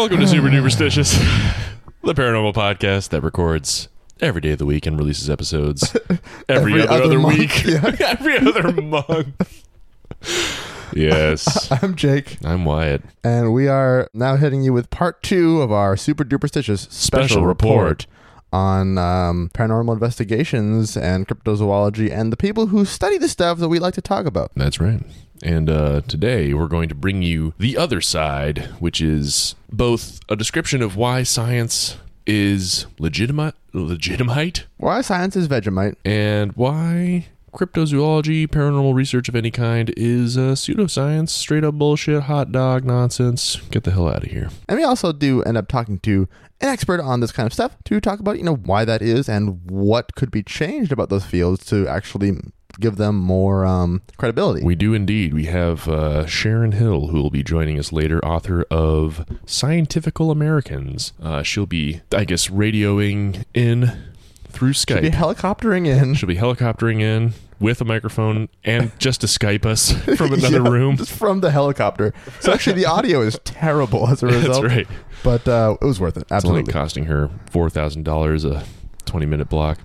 Welcome to Super Duperstitious, the paranormal podcast that records every day of the week and releases episodes every, Every other, other other month, week. yeah. every other month. Yes. I'm Jake, I'm Wyatt. and we are now hitting you with part two of our super duperstitious special, Special report, on um, paranormal investigations and cryptozoology and the people who study the stuff that we like to talk about. That's right. And uh, today we're going to bring you the other side, which is both a description of why science is legitimate, legitimate, Why science is Vegemite? and why cryptozoology, paranormal research of any kind, is uh, pseudoscience, straight up bullshit, hot dog nonsense. Get the hell out of here. And we also do end up talking to an expert on this kind of stuff to talk about, you know, why that is and what could be changed about those fields to actually give them more um, credibility. We do indeed. We have uh, Sharon Hill, who will be joining us later, author of Scientifical Americans. Uh, she'll be, I guess, radioing in through Skype. be helicoptering in. She'll be helicoptering in with a microphone and just to Skype us from another Yeah, room. Just from the helicopter. So actually, the audio is terrible as a result. That's right. But uh, it was worth it. It's only Absolutely. costing her four thousand dollars a twenty minute block.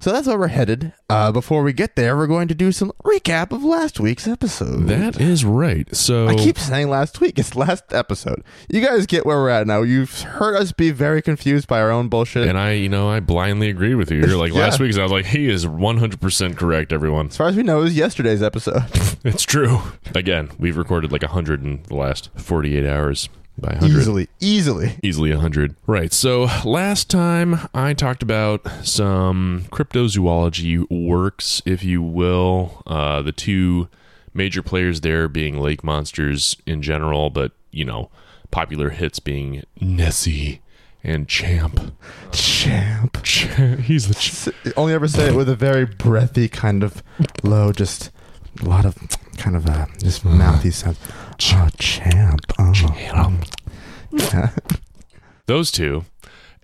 So that's where we're headed. Uh, before we get there, we're going to do some recap of last week's episode. That is right. So I keep saying last week. It's last episode. You guys get where we're at now. You've heard us be very confused by our own bullshit. and I, you know, I blindly agreed with you. You're like Yeah. last week's. I was like, he is one hundred percent correct. Everyone, as far as we know, it was yesterday's episode. it's true. Again, we've recorded like hundred in the last forty eight hours. By hundred, easily, easily. easily 100 right so last time i talked about some cryptozoology works if you will uh, the two major players there being lake monsters in general but you know popular hits being nessie and champ Champ. Champ. he's the ch- Only ever say it with a very breathy kind of low, just a lot of kind of uh, just mouthy sounds. Oh, champ. Oh. Yeah. those two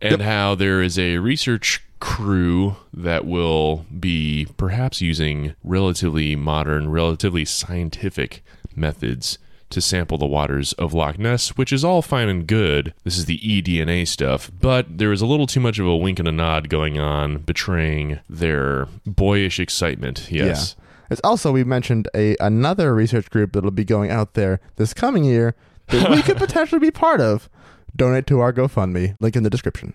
and how there is a research crew that will be perhaps using relatively modern, relatively scientific methods to sample the waters of Loch Ness, which is all fine and good. This is the eDNA stuff, but there is a little too much of a wink and a nod going on, betraying their boyish excitement. Yes. It's also we mentioned a another research group that'll be going out there this coming year that we could potentially be part of. Donate to our GoFundMe. Link in the description.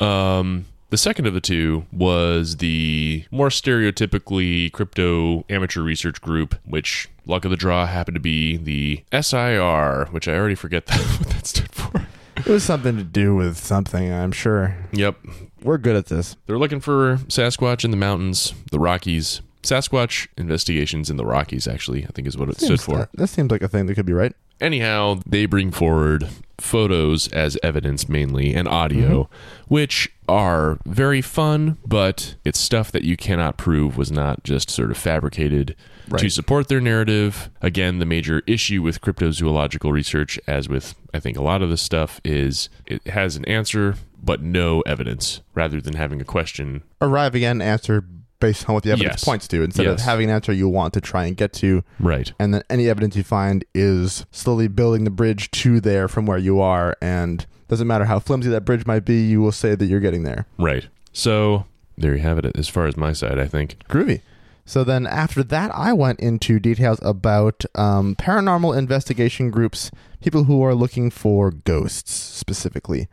Um, the second of the two was the more stereotypically crypto amateur research group, which luck of the draw happened to be the SIR, which I already forget that, what that stood for. It was something to do with something, I'm sure. Yep. We're good at this. They're looking for Sasquatch in the mountains, the Rockies. Sasquatch investigations in the Rockies, actually, I think is what it stood for. That, that seems like a thing that could be right. Anyhow, they bring forward photos as evidence mainly and audio, mm-hmm. which are very fun, but it's stuff that you cannot prove was not just sort of fabricated to support their narrative. Again, the major issue with cryptozoological research, as with I think a lot of this stuff, is it has an answer but no evidence rather than having a question. Arriving at an answer based on what the evidence Yes. points to instead of having an answer you want to try and get to. Right. And then any evidence you find is slowly building the bridge to there from where you are. And doesn't matter how flimsy that bridge might be, you will say that you're getting there. Right. So there you have it as far as my side, I think. Groovy. So then after that, I went into details about um, paranormal investigation groups, people who are looking for ghosts specifically.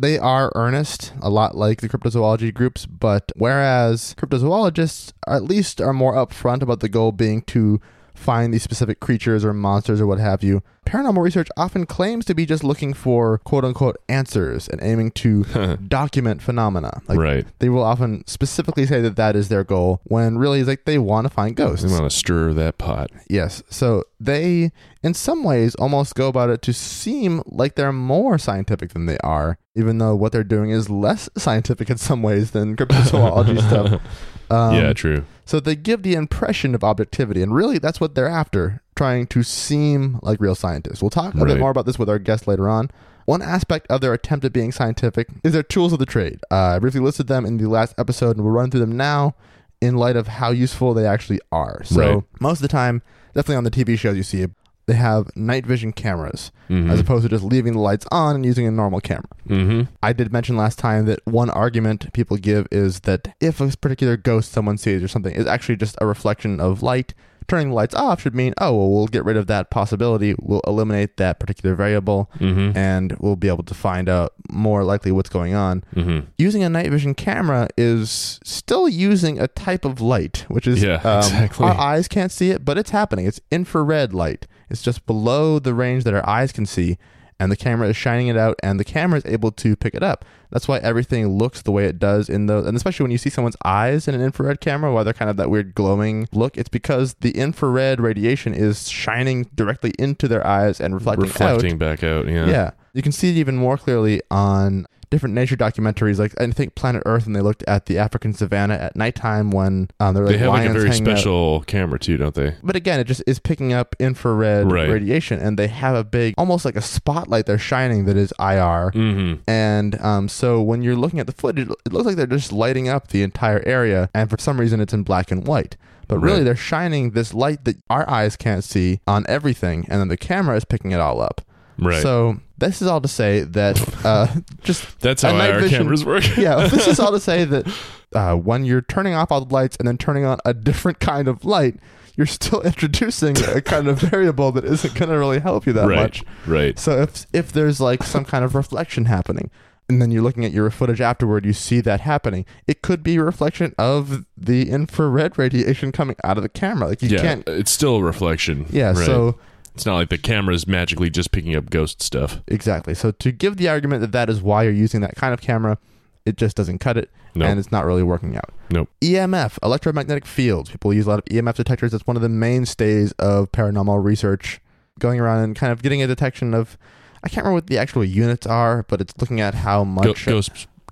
They are earnest, a lot like the cryptozoology groups, but whereas cryptozoologists at least are more upfront about the goal being to find these specific creatures or monsters or what have you, paranormal research often claims to be just looking for quote unquote answers and aiming to document phenomena. Like right. they will often specifically say that that is their goal when really it's like they want to find ghosts. They want to stir that pot. Yes. So they, in some ways, almost go about it to seem like they're more scientific than they are, even though what they're doing is less scientific in some ways than cryptozoology stuff. Um, yeah, true. So they give the impression of objectivity, and really that's what they're after, trying to seem like real scientists. We'll talk a Right. bit more about this with our guest later on. One aspect of their attempt at being scientific is their tools of the trade. Uh, I briefly listed them in the last episode, and we'll run through them now in light of how useful they actually are. So Right. most of the time, definitely on the TV shows, you see they have night vision cameras Mhm. as opposed to just leaving the lights on and using a normal camera. Mm-hmm. I did mention last time that one argument people give is that if a particular ghost someone sees or something is actually just a reflection of light, turning the lights off should mean, oh, well, we'll get rid of that possibility. We'll eliminate that particular variable Mm-hmm. and we'll be able to find out more likely what's going on. Mm-hmm. Using a night vision camera is still using a type of light, which is Yeah, um, exactly. our eyes can't see it, but it's happening. It's infrared light. It's just below the range that our eyes can see, and the camera is shining it out, and the camera is able to pick it up. That's why everything looks the way it does in those, and especially when you see someone's eyes in an infrared camera, why they're kind of that weird glowing look. It's because the infrared radiation is shining directly into their eyes and reflecting, out. Reflecting back out. Yeah. Yeah. You can see it even more clearly on different nature documentaries, like I think Planet Earth, and they looked at the African savannah at nighttime when um, there were They like have like a very out. special camera too, don't they? But again, it just is picking up infrared Right. radiation, and they have a big, almost like a spotlight they're shining that is IR. Mm-hmm. And um, so when you're looking at the footage, it looks like they're just lighting up the entire area, and for some reason it's in black and white. But really, Right. they're shining this light that our eyes can't see on everything, and then the camera is picking it all up. Right. So this is all to say that uh, just That's how IR vision- cameras work. yeah, this is all to say that uh, when you're turning off all the lights and then turning on a different kind of light, you're still introducing a kind of variable that isn't going to really help you that right. much. Right. So if if there's like some kind of reflection happening, and then you're looking at your footage afterward, you see that happening. It could be a reflection of the infrared radiation coming out of the camera. Like you yeah. can't. It's still a reflection. Yeah. Right. So it's not like the camera's magically just picking up ghost stuff. exactly. So to give the argument that that is why you're using that kind of camera, it just doesn't cut it, No. and it's not really working out. Nope. EMF, electromagnetic fields. People use a lot of EMF detectors. That's one of the mainstays of paranormal research. Going around and kind of getting a detection of, I can't remember what the actual units are, but it's looking at how Go- much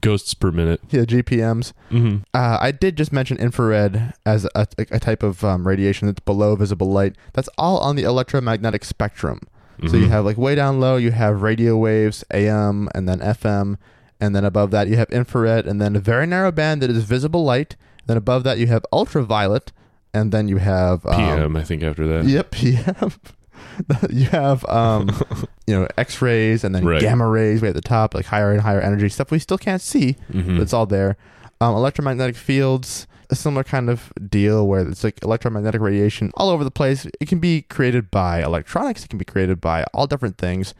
ghosts per minute. yeah, GPMs. Mm-hmm. Uh, I did just mention infrared as a, a type of um, radiation that's below visible light. That's all on the electromagnetic spectrum. So Mm-hmm. you have like way down low, you have radio waves, AM, and then FM, and then above that you have infrared, and then a very narrow band that is visible light. Then above that you have ultraviolet, and then you have um, PM. I think after that. Yep, PM. you have um, you know X-rays, and then Right. gamma rays way at the top, like higher and higher energy stuff we still can't see. Mhm. But it's all there. Um, electromagnetic fields, a similar kind of deal where it's like electromagnetic radiation all over the place. It can be created by electronics, it can be created by all different things.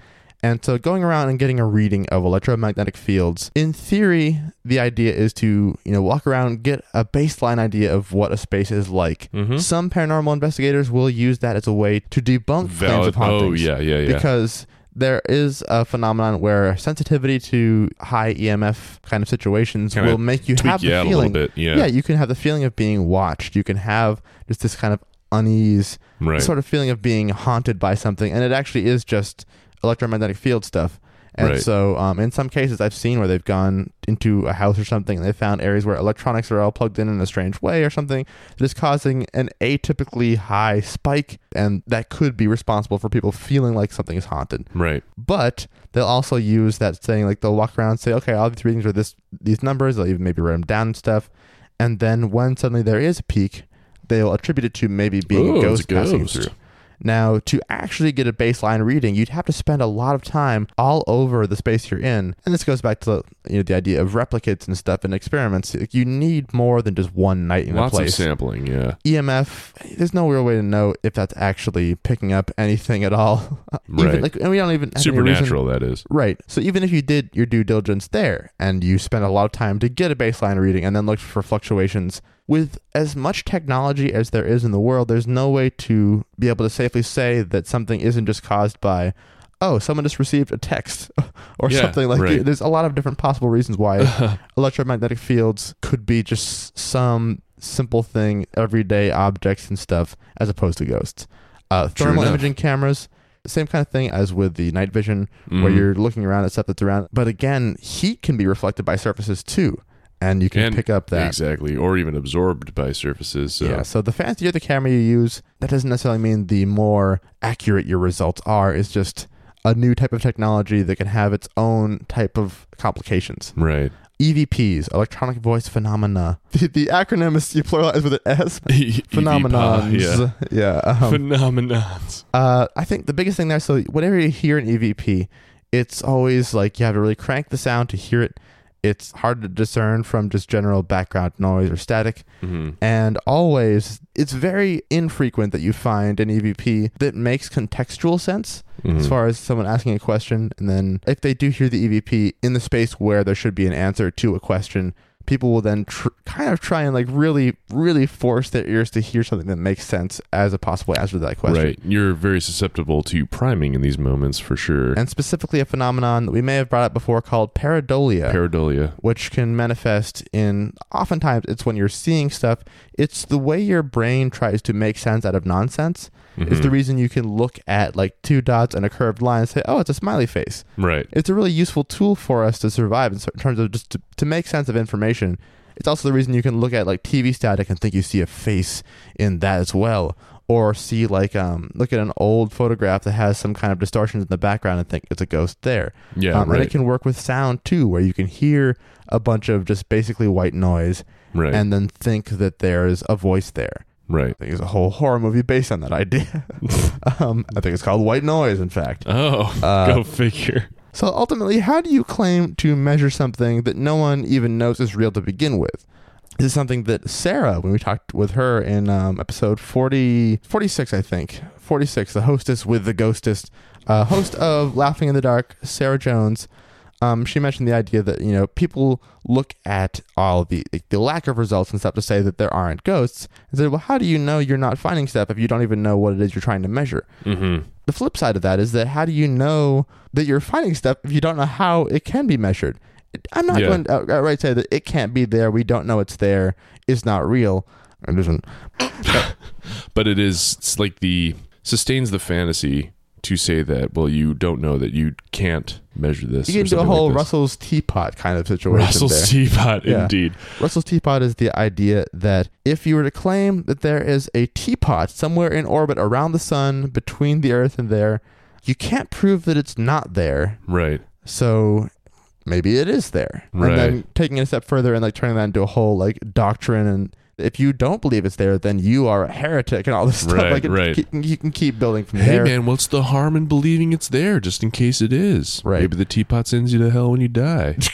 And so going around and getting a reading of electromagnetic fields, in theory, the idea is to, you know, walk around, get a baseline idea of what a space is like. Mhm. Some paranormal investigators will use that as a way to debunk claims of Valid. Oh yeah, yeah, yeah. because there is a phenomenon where sensitivity to high EMF kind of situations Kinda will make you have the feeling. little bit. Yeah. yeah, you can have the feeling of being watched. You can have just this kind of unease, right. sort of feeling of being haunted by something, and it actually is just electromagnetic field stuff. And Right. so, um, in some cases, I've seen where they've gone into a house or something, and they found areas where electronics are all plugged in in a strange way or something that is causing an atypically high spike, and that could be responsible for people feeling like something is haunted. right. But they'll also use that saying, like they'll walk around and say, okay, all these readings are this these numbers. They'll even maybe write them down and stuff, and then when suddenly there is a peak, they'll attribute it to maybe being Ooh, a ghost a passing through. Now, to actually get a baseline reading, you'd have to spend a lot of time all over the space you're in. And this goes back to you know the idea of replicates and stuff and experiments. Like, You need more than just one night in Lots a of place. sampling. Yeah. EMF, there's no real way to know if that's actually picking up anything at all. even, Right. like, and we don't even Supernatural. That is. Right. So even if you did your due diligence there and you spent a lot of time to get a baseline reading and then looked for fluctuations, with as much technology as there is in the world, there's no way to be able to safely say that something isn't just caused by, oh, someone just received a text or Yeah, something like right. There's a lot of different possible reasons why electromagnetic fields could be just some simple thing, everyday objects and stuff, as opposed to ghosts. Uh, thermal imaging cameras, same kind of thing as with the night vision, where Mhm. you're looking around at stuff that's around. But again, heat can be reflected by surfaces too, and you can And- pick up that. exactly, or even absorbed by surfaces. So. Yeah, so the fancier the camera you use, that doesn't necessarily mean the more accurate your results are. It's just a new type of technology that can have its own type of complications. Right. EVPs, electronic voice phenomena. The, the acronym is you pluralize with an S. Phenomenons. Yeah. Yeah. um, Phenomenons. uh, I think the biggest thing there. So whenever you hear an EVP, it's always like you have to really crank the sound to hear it. It's hard to discern from just general background noise or static. hmm And always, it's very infrequent that you find an EVP that makes contextual sense Mm-hmm. as far as someone asking a question. And then if they do hear the EVP in the space where there should be an answer to a question, people will then tr- kind of try and like really, really force their ears to hear something that makes sense as a possible answer to that question. Right. You're very susceptible to priming in these moments for sure. And specifically a phenomenon that we may have brought up before called pareidolia. Pareidolia. which can manifest in oftentimes it's when you're seeing stuff it's the way your brain tries to make sense out of nonsense is Mhm. the reason you can look at like two dots and a curved line and say oh it's a smiley face Right. it's a really useful tool for us to survive in terms of just to, to make sense of information it's also the reason you can look at like tv static and think you see a face in that as well or see like um look at an old photograph that has some kind of distortions in the background and think it's a ghost there Yeah. um, right. And it can work with sound too, where you can hear a bunch of just basically white noise right. and then think that there's a voice there. Right. I think there's a whole horror movie based on that idea. um, I think it's called White Noise, in fact. Oh, Uh, go figure. So ultimately, how do you claim to measure something that no one even knows is real to begin with? This is something that Sarah, when we talked with her in um, episode 40, 46, I think, 46, the hostess with the ghostest, uh, host of Laughing in the Dark, Sarah Jones, um, she mentioned the idea that, you know, people look at all the, the lack of results and stuff to say that there aren't ghosts and say, well, how do you know you're not finding stuff if you don't even know what it is you're trying to measure? Mm-hmm. The flip side of that is that how do you know that you're finding stuff if you don't know how it can be measured? I'm not Yeah. going to out- outright say that it can't be there. We don't know it's there. It's not real. It isn't. But it is it's like the sustains the fantasy to say that well you don't know that you can't measure this. You can do a whole like. Russell's teapot kind of situation there. Russell's teapot, Yeah. indeed. Russell's teapot is the idea that if you were to claim that there is a teapot somewhere in orbit around the sun between the Earth and there, you can't prove that it's not there. Right. So maybe it is there. Right. And then taking it a step further and like turning that into a whole like doctrine and if you don't believe it's there, then you are a heretic and all this stuff. Right, like it- right. You, can- you can keep building from Hey there. man, what's the harm in believing it's there just in case it is? Right. Maybe the teapot sends you to hell when you die.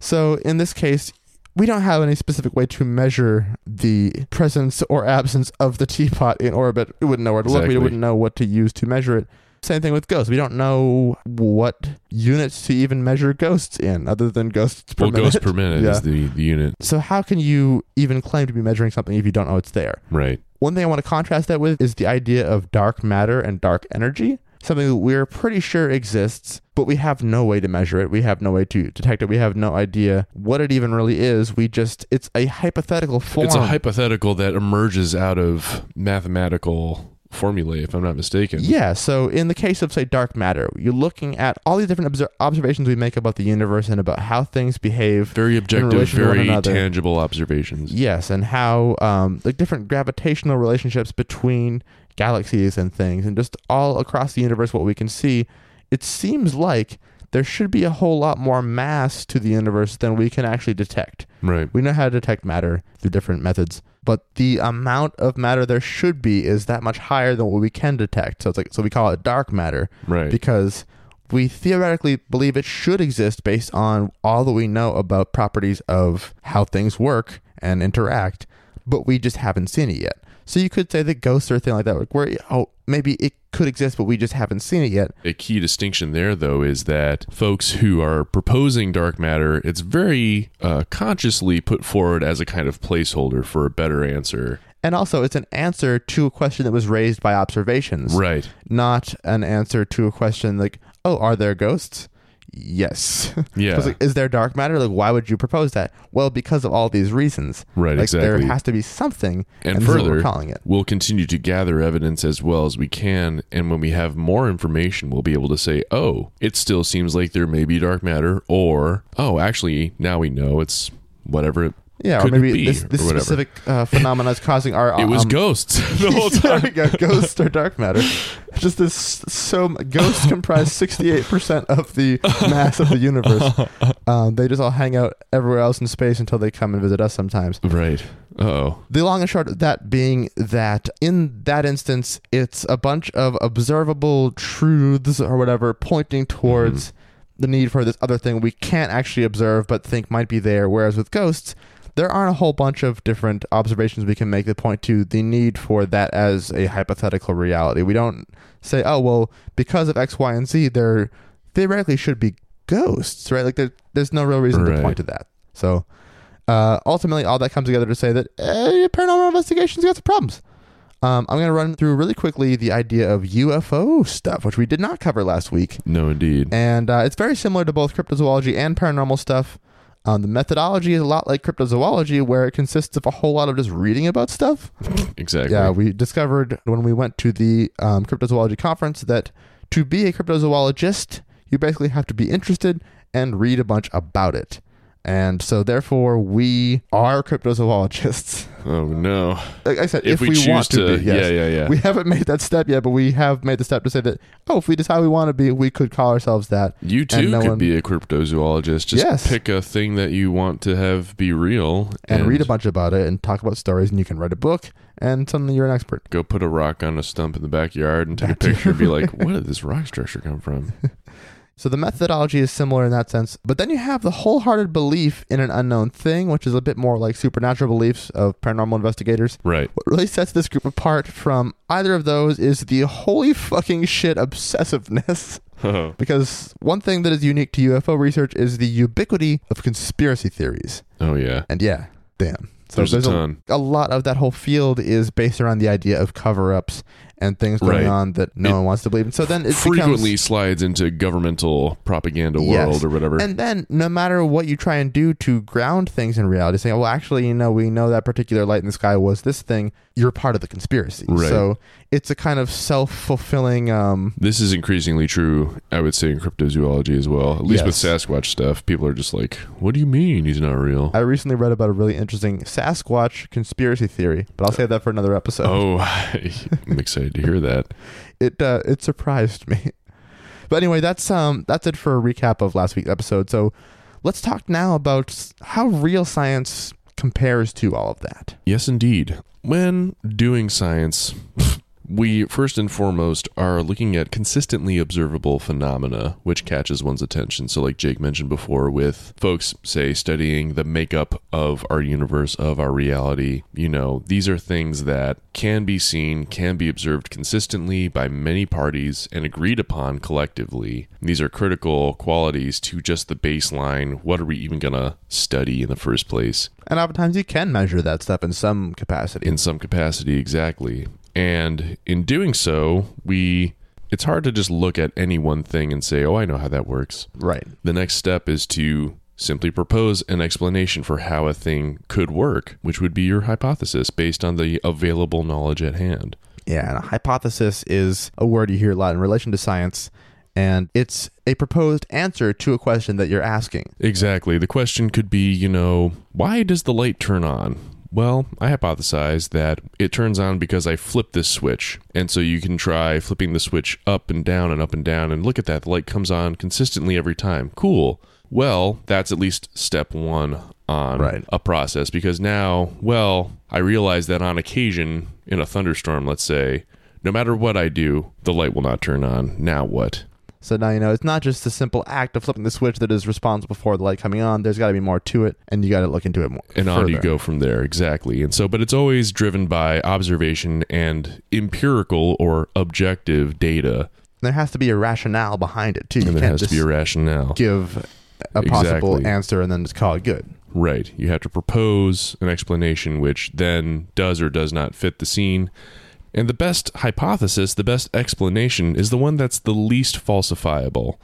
So in this case, we don't have any specific way to measure the presence or absence of the teapot in orbit. We wouldn't know where to look. We wouldn't know what to use to measure it. Same thing with ghosts. We don't know what units to even measure ghosts in, other than ghosts per minute. well, minute. ghost per minute Yeah. is the, the unit. So how can you even claim to be measuring something if you don't know it's there? Right. One thing I want to contrast that with is the idea of dark matter and dark energy, something that we're pretty sure exists, but we have no way to measure it. We have no way to detect it. We have no idea what it even really is. We just, it's a hypothetical form. It's a hypothetical that emerges out of mathematical formulae, if I'm not mistaken. Yeah, so in the case of, say, dark matter, you're looking at all these different obser- observations we make about the universe and about how things behave. Very objective, relation to one very tangible observations. Yes, and how um, like different gravitational relationships between galaxies and things, and just all across the universe, what we can see, it seems like there should be a whole lot more mass to the universe than we can actually detect. Right. We know how to detect matter through different methods, but the amount of matter there should be is that much higher than what we can detect. So it's like so we call it dark matter Right. because we theoretically believe it should exist based on all that we know about properties of how things work and interact, but we just haven't seen it yet. So you could say that ghosts or a thing like that, like where oh maybe it could exist, but we just haven't seen it yet. A key distinction there, though, is that folks who are proposing dark matter, it's very uh, consciously put forward as a kind of placeholder for a better answer. And also, it's an answer to a question that was raised by observations, Right. not an answer to a question like, "Oh, are there ghosts?" Yes. Yeah. Like, is there dark matter? Like, why would you propose that? Well, because of all these reasons. Right, Like, exactly. there has to be something, and, what further, we're calling it. we'll continue to gather evidence as well as we can. And when we have more information, we'll be able to say, oh, it still seems like there may be dark matter, or, oh, actually, now we know it's whatever it Yeah, could or maybe be, this, this or specific uh, phenomenon is causing our. it was um, ghosts the whole time. go. Ghosts or dark matter. Just this. So ghosts comprise sixty-eight percent of the mass of the universe. Um, they just all hang out everywhere else in space until they come and visit us sometimes. Right. Oh. The long and short of that being that in that instance, it's a bunch of observable truths or whatever pointing towards the need for this other thing we can't actually observe but think might be there. Whereas with ghosts, there aren't a whole bunch of different observations we can make that point to the need for that as a hypothetical reality. We don't say, oh, well, because of X, Y, and Z, there theoretically should be ghosts, right? Like, there, there's no real reason to point to that. So, uh, ultimately, all that comes together to say that eh, paranormal investigation's got some problems. Um, I'm going to run through really quickly the idea of UFO stuff, which we did not cover last week. No, indeed. And uh, it's very similar to both cryptozoology and paranormal stuff. Um, the methodology is a lot like cryptozoology, where it consists of a whole lot of just reading about stuff. Exactly. Yeah, we discovered when we went to the um, cryptozoology conference that to be a cryptozoologist, you basically have to be interested and read a bunch about it. And so, therefore, we are cryptozoologists. Oh no. Like I said, If if, we we, choose want to, to- be, yes. yeah, yeah, yeah. We haven't made that step yet, but we have made the step to say that, oh, if we decide we want to be, we could call ourselves that. You too no could one- be a cryptozoologist. Just Yes. pick a thing that you want to have be real And, read a bunch about it and talk about stories, and you can write a book, and suddenly you're an expert. Go put a rock on a stump in the backyard and take a picture and be like, "Where did this rock structure come from?" So the methodology is similar in that sense, but then you have the wholehearted belief in an unknown thing, which is a bit more like supernatural beliefs of paranormal investigators. Right. What really sets this group apart from either of those is the holy fucking shit obsessiveness. Because one thing that is unique to UFO research is the ubiquity of conspiracy theories. Oh yeah. And yeah, damn. So There's there's, a, ton. a lot of that whole field is based around the idea of cover ups and things going Right. on that no It one wants to believe. And so then it Frequently becomes, slides into governmental propaganda Yes. world or whatever. And then, no matter what you try and do to ground things in reality, saying, well, actually, you know, we know that particular light in the sky was this thing, you're part of the conspiracy. Right. So it's a kind of self fulfilling. Um, this is increasingly true, I would say, in cryptozoology as well. At least with Sasquatch stuff, people are just like, "What do you mean he's not real?" I recently read about a really interesting Sasquatch conspiracy theory, but I'll save that for another episode. oh, I'm excited to hear that. It uh, it surprised me. But anyway, that's um that's it for a recap of last week's episode. So let's talk now about how real science compares to all of that. Yes, indeed. When doing science, we first and foremost are looking at consistently observable phenomena, which catches one's attention. So, like Jake mentioned before, with folks, say, studying the makeup of our universe, of our reality, you know, these are things that can be seen, can be observed consistently by many parties and agreed upon collectively. These are critical qualities to just the baseline. What are we even going to study in the first place? And oftentimes you can measure that stuff in some capacity. in some capacity exactly and in doing so we it's hard to just look at any one thing and say oh i know how that works right. the next step is to simply propose an explanation for how a thing could work which would be your hypothesis based on the available knowledge at hand Yeah, and a hypothesis is a word you hear a lot in relation to science, and it's a proposed answer to a question that you're asking. exactly the question could be you know why does the light turn on well, I hypothesize that it turns on because I flip this switch. And so you can try flipping the switch up and down and up and down and look at that. The light comes on consistently every time. Cool. Well, that's at least step one on Right. a process because now, well, I realize that on occasion in a thunderstorm, let's say, no matter what I do, the light will not turn on. Now what? So now you know it's not just the simple act of flipping the switch that is responsible for the light coming on. There's got to be more to it, and you got to look into it more. and on you go from there exactly and so but it's always driven by observation and empirical or objective data There has to be a rationale behind it too. You and there can't has to be a rationale give a possible Exactly. answer and then just call it good. right you have to propose an explanation which then does or does not fit the scene and the best hypothesis the best explanation is the one that's the least falsifiable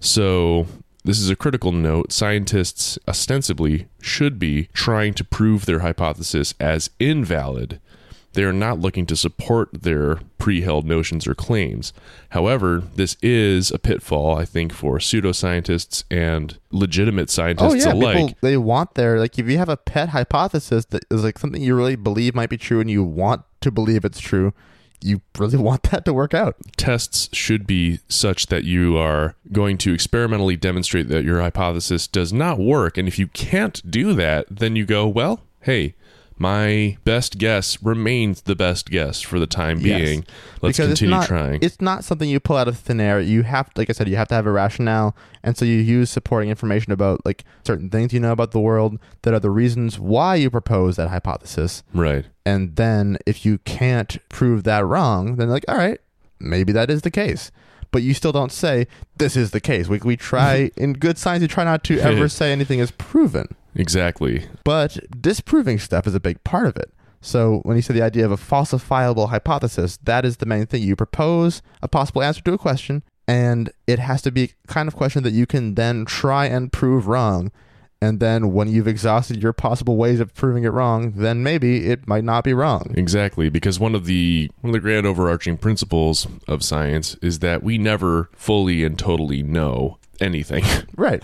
so this is a critical note. Scientists ostensibly should be trying to prove their hypothesis as invalid they are not looking to support their pre-held notions or claims. However, this is a pitfall, I think, for pseudoscientists and legitimate scientists Oh yeah, alike. people they want their like if you have a pet hypothesis that is like something you really believe might be true and you want to believe it's true, you really want that to work out. tests should be such that you are going to experimentally demonstrate that your hypothesis does not work. And if you can't do that, then you go, well, hey, my best guess remains the best guess for the time Yes. being. Let's because continue it's not, trying. It's not something you pull out of thin air. You have, like I said, you have to have a rationale, and so you use supporting information about like certain things you know about the world that are the reasons why you propose that hypothesis. right. And then if you can't prove that wrong, then like, all right, maybe that is the case. But you still don't say this is the case. We we try in good science, you try not to ever say anything is proven. Exactly. But disproving stuff is a big part of it. So when you say the idea of a falsifiable hypothesis, that is the main thing. You propose a possible answer to a question, and it has to be kind of question that you can then try and prove wrong. And then when you've exhausted your possible ways of proving it wrong, then maybe it might not be wrong. Exactly, because one of the one of the grand overarching principles of science is that we never fully and totally know anything. Right.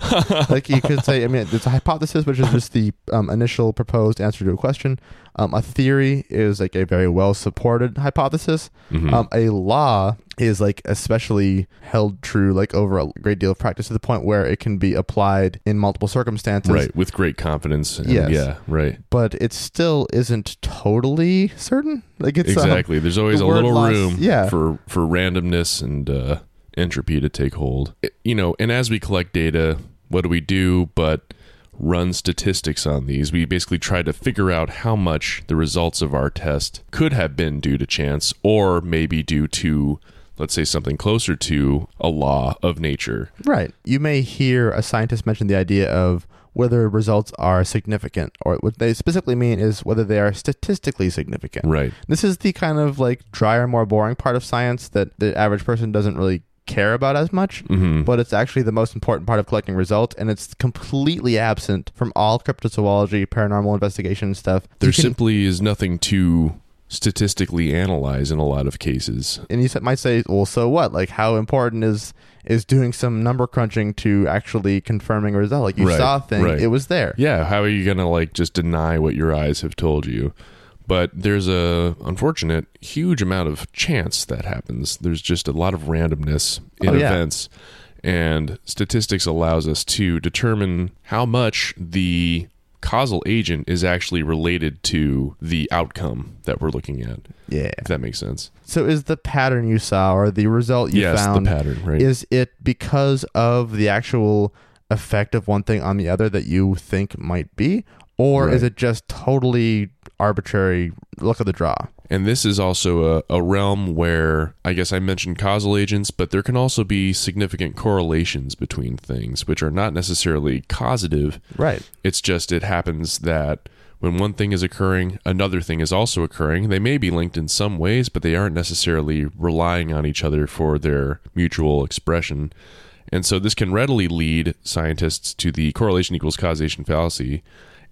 like you could say, I mean, it's a hypothesis, which is just the um, initial proposed answer to a question. Um, a theory is like a very well supported hypothesis. Mhm. Um, a law is like especially held true, like over a great deal of practice to the point where it can be applied in multiple circumstances. right, with great confidence. And Yes. Yeah, right. But it still isn't totally certain. Like it's um, exactly. There's always the a little loss- room yeah. for for randomness and uh, entropy to take hold. It- you know, and as we collect data, what do we do? But run statistics on these. We basically try to figure out how much the results of our test could have been due to chance, or maybe due to, let's say, something closer to a law of nature. Right. You may hear a scientist mention the idea of whether results are significant, or what they specifically mean is whether they are statistically significant. Right. This is the kind of like drier, more boring part of science that the average person doesn't really care about as much. hmm But it's actually the most important part of collecting results, and it's completely absent from all cryptozoology, paranormal investigation stuff. there can- simply is nothing to statistically analyze in a lot of cases. and you might say, well, so what? Like, how important is is doing some number crunching to actually confirming a result? Like, you Right, saw a thing, right. it was there. Yeah, how are you going to like just deny what your eyes have told you? But there's a unfortunate huge amount of chance that happens. There's just a lot of randomness in Oh, yeah. events and statistics allows us to determine how much the causal agent is actually related to the outcome that we're looking at. Yeah. If that makes sense. So, is the pattern you saw or the result you yes, found the pattern, right? is it because of the actual effect of one thing on the other that you think might be, or is it just totally arbitrary look of the draw? And this is also a, a realm where I guess I mentioned causal agents, but there can also be significant correlations between things, which are not necessarily causative. Right. It's just it happens that when one thing is occurring, another thing is also occurring. They may be linked in some ways, but they aren't necessarily relying on each other for their mutual expression. And so this can readily lead scientists to the correlation equals causation fallacy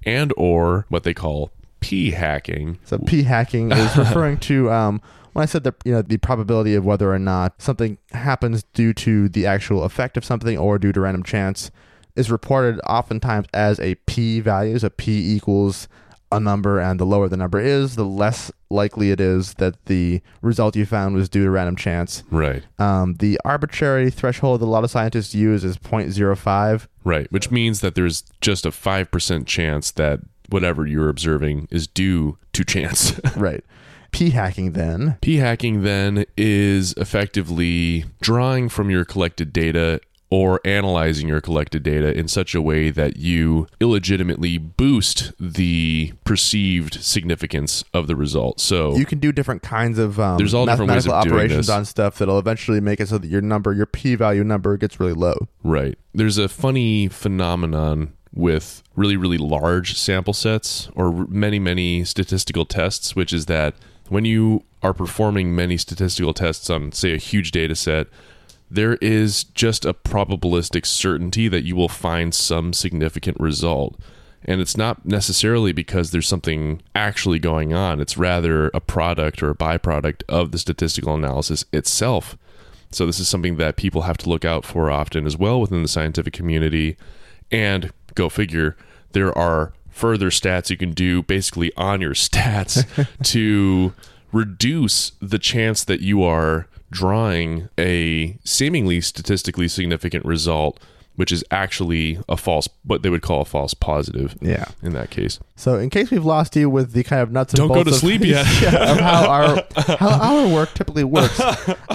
and or what they call p hacking, So p hacking is referring to um, when I said that you know the probability of whether or not something happens due to the actual effect of something or due to random chance is reported oftentimes as a p value. So p equals a number, and the lower the number is, the less likely it is that the result you found was due to random chance. Right. Um, the arbitrary threshold that a lot of scientists use is 0.05. Right, which means that there's just a 5% chance that whatever you're observing is due to chance. right. P hacking then P hacking then is effectively drawing from your collected data or analyzing your collected data in such a way that you illegitimately boost the perceived significance of the result. So you can do different kinds of um, There's all different ways mathematical of operations on stuff that'll eventually make it so that your number, your p-value number, gets really low. Right. There's a funny phenomenon with really, really large sample sets or many, many statistical tests, which is that when you are performing many statistical tests on, say, a huge data set, there is just a probabilistic certainty that you will find some significant result. And it's not necessarily because there's something actually going on. It's rather a product or a byproduct of the statistical analysis itself. So, this is something that people have to look out for often as well within the scientific community. And go figure, there are further stats you can do basically on your stats to reduce the chance that you are drawing a seemingly statistically significant result which is actually a false what they would call a false positive Yeah. in that case So, in case we've lost you with the kind of nuts and Don't go bolts to of- sleep yet. yeah, of how our how our work typically works,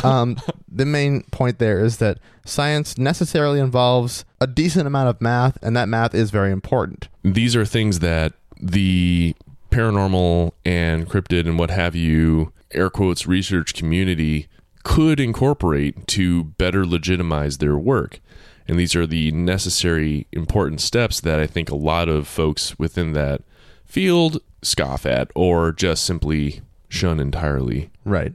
um, the main point there is that science necessarily involves a decent amount of math, and that math is very important. these are things that the paranormal and cryptid and what have you air quotes research community could incorporate to better legitimize their work and these are the necessary important steps that i think a lot of folks within that field scoff at or just simply shun entirely Right.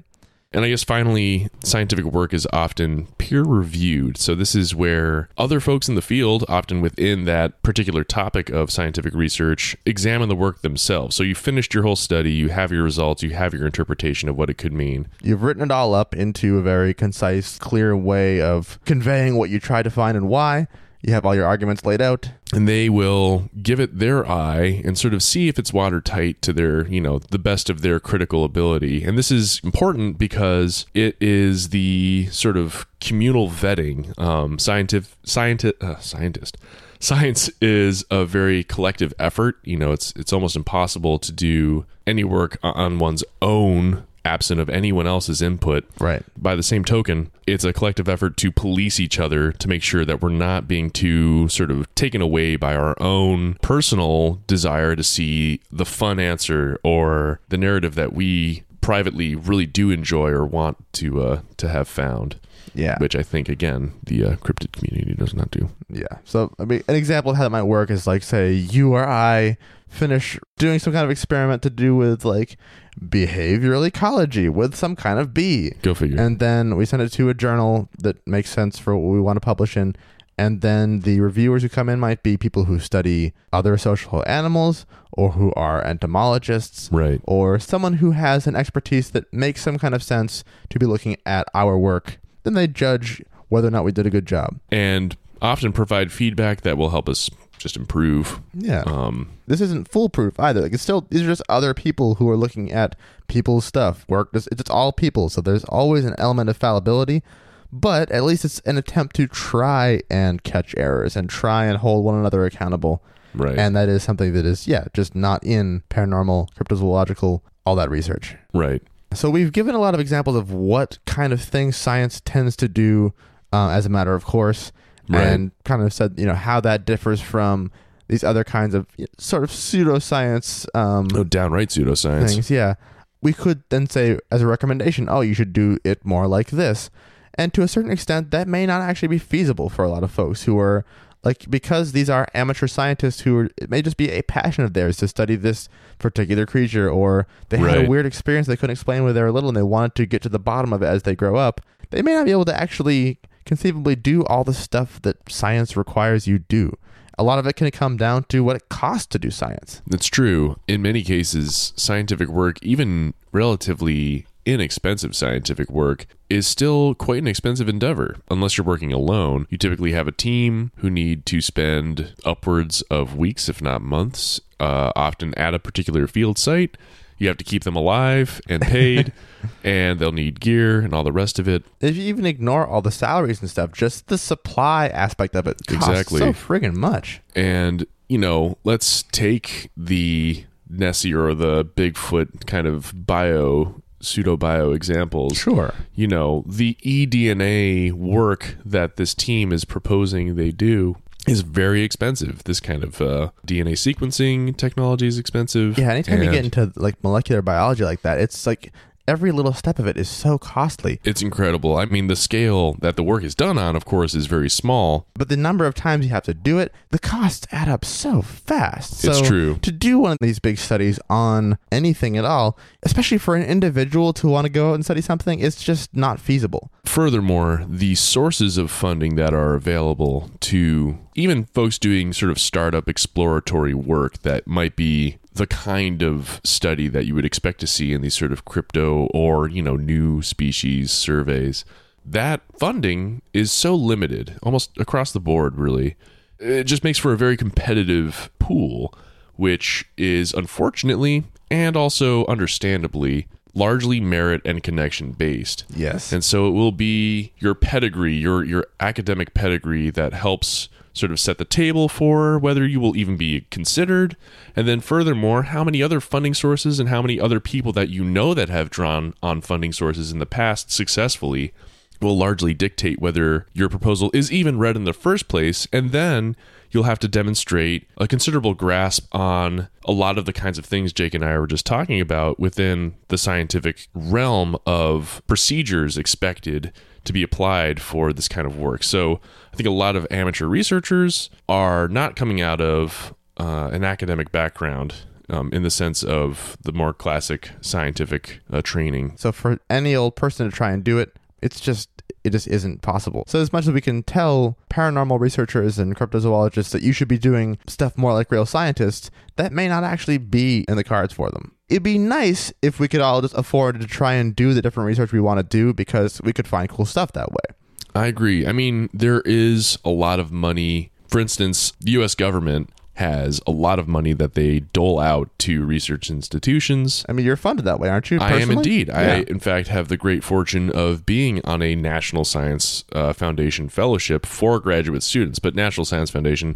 And I guess finally, scientific work is often peer reviewed. So, this is where other folks in the field, often within that particular topic of scientific research, examine the work themselves. So, you finished your whole study, you have your results, you have your interpretation of what it could mean. You've written it all up into a very concise, clear way of conveying what you try to find and why. You have all your arguments laid out. And they will give it their eye and sort of see if it's watertight to their, you know, the best of their critical ability. And this is important because it is the sort of communal vetting. Um, scientific, scientist, uh, scientist. Science is a very collective effort. You know, it's it's almost impossible to do any work on one's own absent of anyone else's input. Right. By the same token, it's a collective effort to police each other to make sure that we're not being too sort of taken away by our own personal desire to see the fun answer or the narrative that we privately really do enjoy or want to uh, to have found. Yeah. Which I think again the uh, cryptid community does not do. Yeah. So, I mean, an example of how that might work is like, say, you or I finish doing some kind of experiment to do with like behavioral ecology with some kind of bee. Go figure. And then we send it to a journal that makes sense for what we want to publish in. And then the reviewers who come in might be people who study other social animals or who are entomologists right. or someone who has an expertise that makes some kind of sense to be looking at our work. Then they judge whether or not we did a good job. And often provide feedback that will help us just improve. Yeah. Um, this isn't foolproof either. Like it's still these are just other people who are looking at people's stuff. Work it's, it's all people, so there's always an element of fallibility, but at least it's an attempt to try and catch errors and try and hold one another accountable. right. And that is something that is yeah, just not in paranormal, cryptozoological, all that research. right. So we've given a lot of examples of what kind of things science tends to do uh, as a matter of course, Right. and kind of said you know how that differs from these other kinds of you know, sort of pseudoscience um, No downright pseudoscience. things. Yeah, we could then say as a recommendation, oh, you should do it more like this, and to a certain extent, that may not actually be feasible for a lot of folks who are like because these are amateur scientists who are, it may just be a passion of theirs to study this particular creature or they had a weird experience they couldn't explain when they were little and they wanted to get to the bottom of it as they grow up they may not be able to actually conceivably do all the stuff that science requires you do. A lot of it can come down to what it costs to do science. That's true. In many cases, scientific work, even relatively inexpensive scientific work, is still quite an expensive endeavor. Unless you're working alone, you typically have a team who need to spend upwards of weeks, if not months, uh, often at a particular field site. You have to keep them alive and paid, and they'll need gear and all the rest of it. if you even ignore all the salaries and stuff just the supply aspect of it costs Exactly. so friggin' much And, you know, let's take the Nessie or the Bigfoot kind of bio, pseudo bio examples. sure You know, the eDNA work that this team is proposing they do is very expensive. This kind of uh, DNA sequencing technology is expensive. Yeah, anytime you get into like molecular biology like that, it's like every little step of it is so costly. It's incredible. I mean, the scale that the work is done on, of course, is very small. But the number of times you have to do it, the costs add up so fast. It's So true. To do one of these big studies on anything at all, especially for an individual to want to go out and study something, it's just not feasible. Furthermore, the sources of funding that are available to even folks doing sort of startup exploratory work that might be the kind of study that you would expect to see in these sort of crypto or, you know, new species surveys. That funding is so limited, almost across the board, really. It just makes for a very competitive pool, which is unfortunately and also understandably largely merit and connection based. Yes. And so it will be your pedigree, your your academic pedigree that helps sort of set the table for whether you will even be considered. And then furthermore, how many other funding sources and how many other people that you know that have drawn on funding sources in the past successfully will largely dictate whether your proposal is even read in the first place. And then you'll have to demonstrate a considerable grasp on a lot of the kinds of things Jake and I were just talking about within the scientific realm of procedures expected to be applied for this kind of work. So I think a lot of amateur researchers are not coming out of uh, an academic background. Um, in the sense of the more classic scientific uh, training. So for any old person to try and do it, it's just it just isn't possible. So as much as we can tell paranormal researchers and cryptozoologists that you should be doing stuff more like real scientists, that may not actually be in the cards for them. It'd be nice if we could all just afford to try and do the different research we want to do because we could find cool stuff that way. I agree. I mean, there is a lot of money. For instance, the US government has a lot of money that they dole out to research institutions. I mean, you're funded that way, aren't you? I am indeed. Yeah. I, in fact, have the great fortune of being on a National Science uh, Foundation fellowship for graduate students. But National Science Foundation,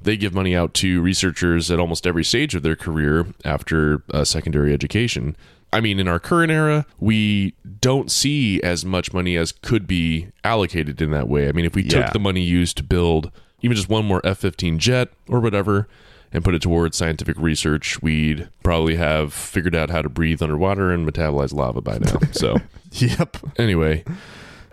they give money out to researchers at almost every stage of their career after uh, secondary education. I mean, in our current era, we don't see as much money as could be allocated in that way. I mean, if we Yeah. took the money used to build even just one more F 15 jet or whatever and put it towards scientific research, we'd probably have figured out how to breathe underwater and metabolize lava by now. So, Yep. anyway,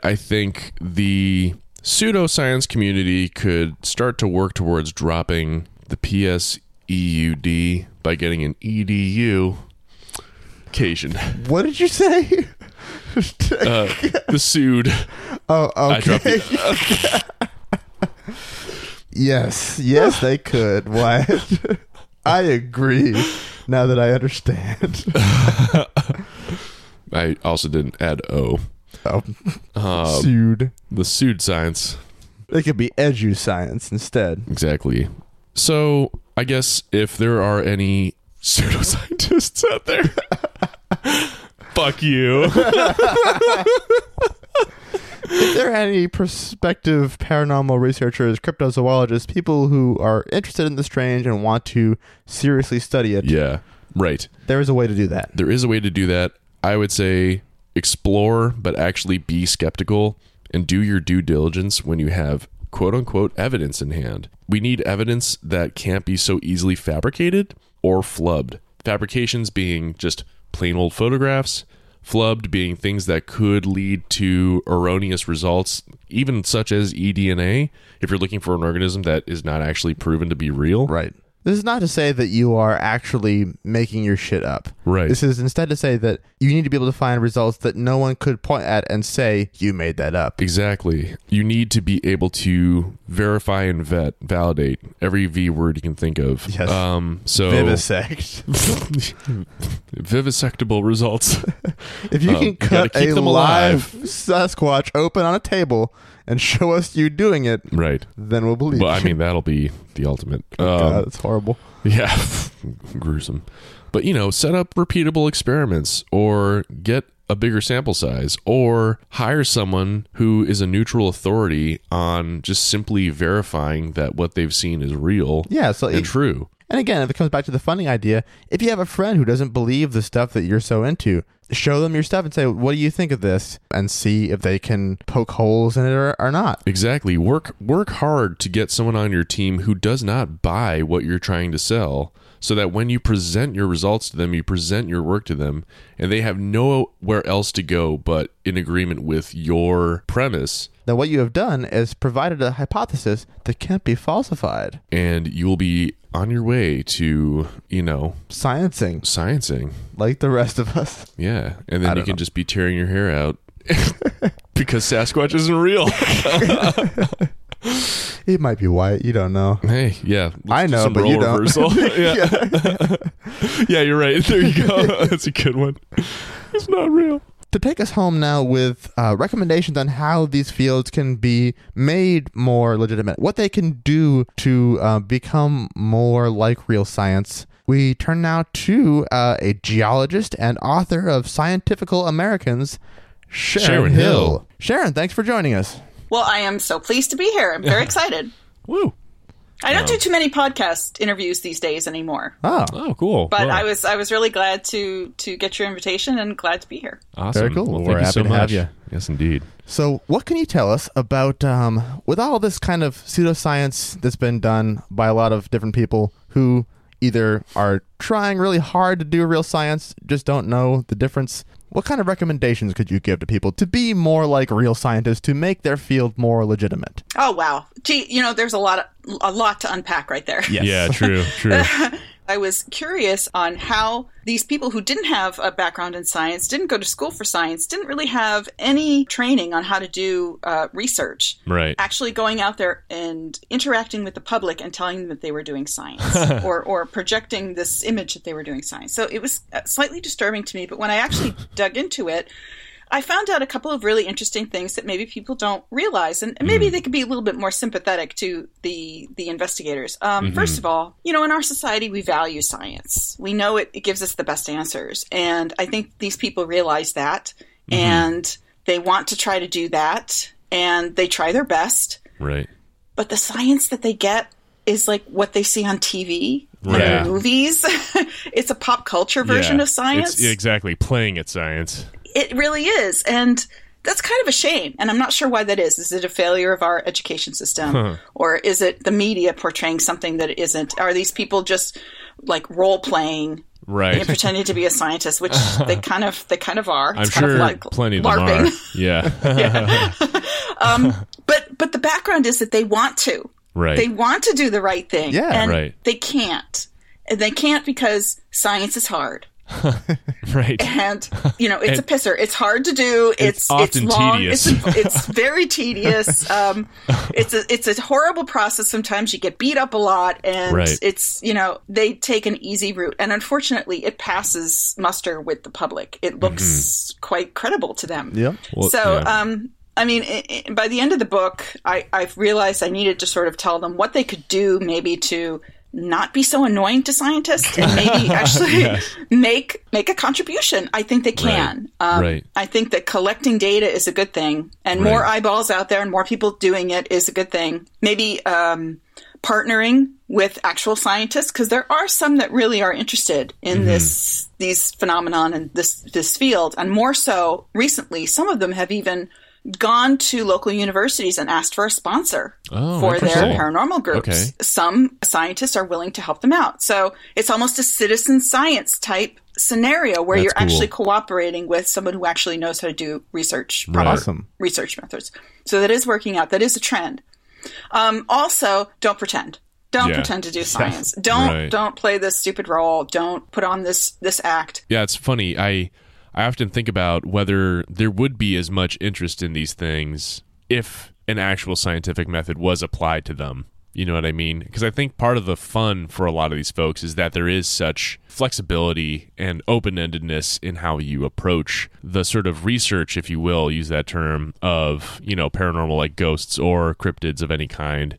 I think the pseudoscience community could start to work towards dropping the PSEUD by getting an EDU occasion. What did you say? Uh, the sued. oh, I dropped okay. the, yes, yes, they could. What? I agree. Now that I understand. I also didn't add O. Oh, Uh, sued. the sued science. They could be edu science instead. Exactly. So, I guess if there are any pseudoscientists out there, fuck you. There are any prospective paranormal researchers, cryptozoologists, people who are interested in the strange and want to seriously study it, yeah, right. there is a way to do that. There is a way to do that. I would say explore, but actually be skeptical and do your due diligence when you have quote unquote evidence in hand. We need evidence that can't be so easily fabricated or flubbed. Fabrications being just plain old photographs, flubbed being things that could lead to erroneous results, even such as eDNA, if you're looking for an organism that is not actually proven to be real. Right. This is not to say that you are actually making your shit up. Right. This is instead to say that you need to be able to find results that no one could point at and say, you made that up. Exactly. You need to be able to verify and vet, validate every V word you can think of. Yes. Um, so Vivisect. vivisectable results. If you Um, can you cut keep a them live. Sasquatch open on a table and show us you doing it, right. then we'll believe you. Well, I mean that'll be the ultimate. Um, God, that's horrible. Yeah, gruesome. But you know, set up repeatable experiments or get a bigger sample size or hire someone who is a neutral authority on just simply verifying that what they've seen is real Yeah, so and it- true. And again, if it comes back to the funding idea, if you have a friend who doesn't believe the stuff that you're so into, show them your stuff and say, "What do you think of this?" and see if they can poke holes in it or, or not. Exactly. Work work hard to get someone on your team who does not buy what you're trying to sell so that when you present your results to them, you present your work to them and they have nowhere else to go but in agreement with your premise Then what you have done is provided a hypothesis that can't be falsified. and you will be on your way to, you know, Sciencing, sciencing. like the rest of us. Yeah. And then you can know. just be tearing your hair out because Sasquatch isn't real. It might be white. You don't know. Hey, yeah. I know, but you don't. yeah. yeah, you're right. There you go. That's a good one. It's not real. To take us home now with uh, recommendations on how these fields can be made more legitimate, what they can do to uh, become more like real science. We turn now to uh, a geologist and author of Scientifical Americans, Sharon, Sharon Hill. Hill. Sharon, thanks for joining us. Well, I am so pleased to be here. I'm very excited. Woo. I don't do too many podcast interviews these days anymore, Oh, Oh, cool. but Well, I was I was really glad to to get your invitation and glad to be here. awesome. Very cool. Well, We're thank you happy so to have you. Yes, indeed. So, what can you tell us about, um, with all this kind of pseudoscience that's been done by a lot of different people who either are trying really hard to do real science, just don't know the difference? What kind of recommendations could you give to people to be more like real scientists to make their field more legitimate? Oh wow, gee, you know, there's a lot of, a lot to unpack right there. Yeah, true, true. I was curious on how these people who didn't have a background in science, didn't go to school for science, didn't really have any training on how to do uh, research, right. actually going out there and interacting with the public and telling them that they were doing science or, or projecting this image that they were doing science. So it was uh, slightly disturbing to me. But when I actually dug into it, I found out a couple of really interesting things that maybe people don't realize, and maybe hmm. they could be a little bit more sympathetic to the the investigators. Um, mm-hmm. First of all, you know, in our society, we value science. We know it, it gives us the best answers, and I think these people realize that, mm-hmm. and they want to try to do that, and they try their best. Right. But the science that they get is like what they see on TV, and movies. it's a pop culture version Yeah. of science It's exactly playing at science. It really is and that's kind of a shame and i'm not sure why that is is it a failure of our education system or is it the media portraying something that it isn't are these people just like role playing Right. and pretending to be a scientist which they kind of they kind of are I'm it's kind sure of like plenty of them larping are. Yeah. Um, but but the background is that they want to right. they want to do the right thing Yeah. and Right. they can't and they can't because science is hard right. and you know it's a pisser it's hard to do it's often long tedious. it's, it's very tedious um it's a it's a horrible process sometimes you get beat up a lot and Right. it's you know they take an easy route and unfortunately it passes muster with the public it looks quite credible to them Yep. Well, so yeah. um I mean, i i by the end of the book, I, I've realized I needed to sort of tell them what they could do, maybe to not be so annoying to scientists, and maybe actually make make a contribution. I think they can. Um, Right. I think that collecting data is a good thing, and more eyeballs out there and more people doing it is a good thing. Maybe um, partnering with actual scientists because there are some that really are interested in Mm-hmm. this these phenomenon and this this field, and more so recently. Some of them have even gone to local universities and asked for a sponsor Oh, for their paranormal groups. Okay. Some scientists are willing to help them out. So it's almost a citizen science type scenario where That's you're cool. actually cooperating with someone who actually knows how to do research, proper Awesome. research methods. So that is working out. That is a trend. Um, also, don't pretend. Don't Yeah. pretend to do science. Don't Right. don't play this stupid role. Don't put on this this act. Yeah, it's funny. I I often think about whether there would be as much interest in these things if an actual scientific method was applied to them. You know what I mean? Because I think part of the fun for a lot of these folks is that there is such flexibility and open endedness in how you approach the sort of research, if you will, use that term, of, you know, paranormal like ghosts or cryptids of any kind.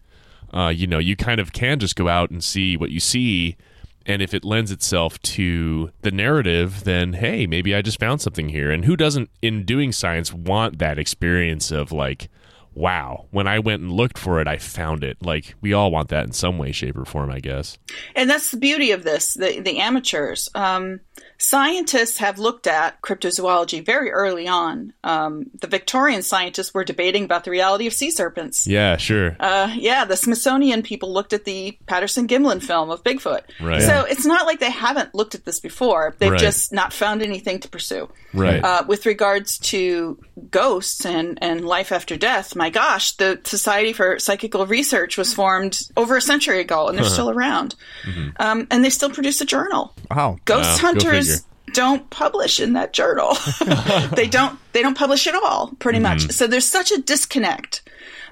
Uh, you know, you kind of can just go out and see what you see and if it lends itself to the narrative then hey maybe i just found something here. And who doesn't in doing science want that experience of like wow when i went and looked for it i found it like we all want that in some way shape or form i guess And that's the beauty of this, the, the amateurs. Um, scientists have looked at cryptozoology very early on. Um, the Victorian scientists were debating about the reality of sea serpents. yeah sure Uh, yeah, the Smithsonian people looked at the Patterson Gimlin film of Bigfoot. Right. So it's not like they haven't looked at this before. They've Right. just not found anything to pursue. right Uh, with regards to ghosts and, and life after death, my gosh, the Society for Psychical Research was formed over a century ago, and they're uh-huh. still around. Mm-hmm. Um, and they still produce a journal. Wow. Ghost Wow, hunters don't publish in that journal. they don't. They don't publish at all, pretty mm-hmm. much. So there's such a disconnect.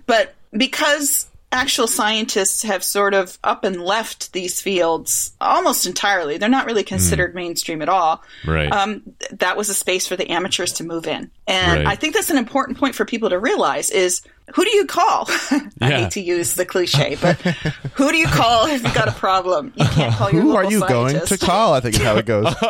But because actual scientists have sort of up and left these fields almost entirely. They're not really considered mainstream at all. Right. Um, that was a space for the amateurs to move in, and Right. I think that's an important point for people to realize: is who do you call? I Yeah. hate to use the cliche, but who do you call if you've got a problem? You can't call your Who are you going to call? I think is how it goes.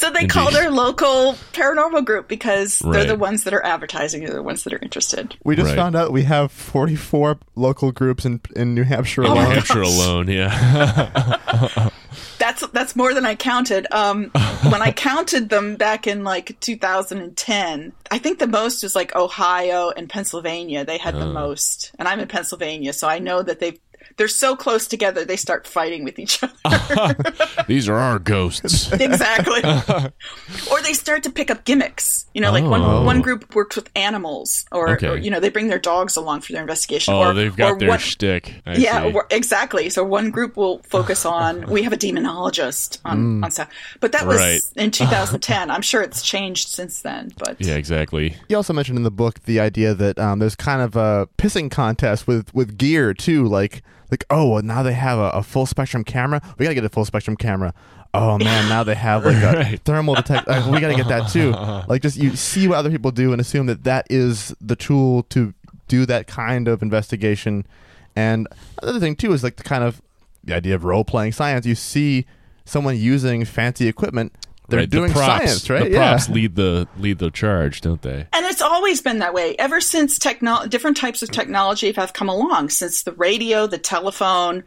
So they call their local paranormal group because they're the ones that are advertising. They're the ones that are interested. We just Right. found out we have 44 local groups in in New Hampshire New Oh my alone. Hampshire alone, yeah. That's that's more than I counted. Um, when I counted them back in like 2010, I think the most was like Ohio and Pennsylvania. They had the most, and I'm in Pennsylvania, so I know that they they're so close together. They start fighting with each other. These are our ghosts. exactly. or they start to pick up gimmicks. You know, like Oh. one one group works with animals, or, Okay. or you know they bring their dogs along for their investigation. Oh, or, they've got or their one- shtick. I yeah, see. or- exactly. So one group will focus on. We have a demonologist on on staff, but that was Right. in 2010. I'm sure it's changed since then. But yeah, exactly. You also mentioned in the book the idea that um, there's kind of a pissing contest with, with gear too. Like like oh well, now they have a, a full spectrum camera. We gotta get a full spectrum camera. Oh man, now they have like a Right. thermal detector. Like, we gotta get that too. Like just you see what other people do and assume that that is the tool to do that kind of investigation. And another thing too is like the kind of the idea of role playing science. You see someone using fancy equipment. They're right. doing the props, science, right? The yeah. props lead the lead the charge, don't they? and it's always been that way ever since techno- different types of technology have come along. Since the radio, the telephone,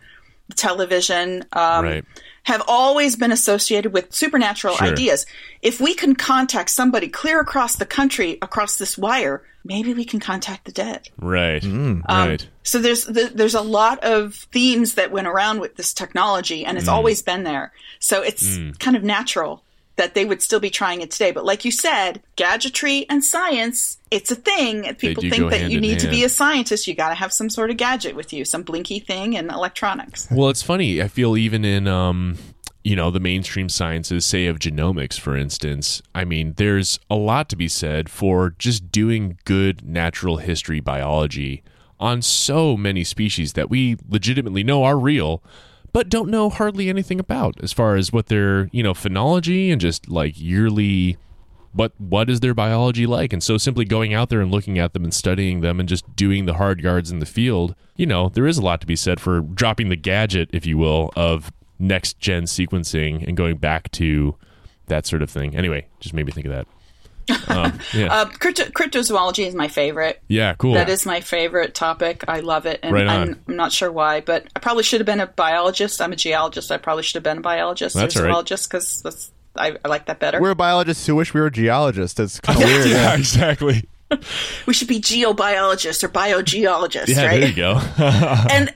the television. Um, right. have always been associated with supernatural Sure. ideas. If we can contact somebody clear across the country across this wire, maybe we can contact the dead. Right. Um, right. So there's the, there's a lot of themes that went around with this technology, and it's Mm. always been there. So it's kind of natural that they would still be trying it today. But like you said, gadgetry and science, it's a thing. People think that you need to be a scientist. You got to have some sort of gadget with you, some blinky thing, and electronics. Well, it's funny. I feel even in um, you know, the mainstream sciences, say of genomics, for instance. I mean, there's a lot to be said for just doing good natural history biology on so many species that we legitimately know are real, but don't know hardly anything about as far as what their you know phenology and just like yearly what what is their biology like? And so simply going out there and looking at them and studying them and just doing the hard yards in the field you know there is a lot to be said for dropping the gadget if you will of next gen sequencing and going back to that sort of thing. Anyway just made me think of that um, yeah Uh, crypto- cryptozoology is my favorite. yeah cool That is my favorite topic. I love it, and Right on. I'm, I'm not sure why, but I probably should have been a biologist. I'm a geologist. I probably should have been a biologist That's or all right. zoologist because that's I, I like that better. We're biologists who wish we were geologists. It's kind of weird. yeah exactly we should be geobiologists or biogeologists, yeah right? there you go and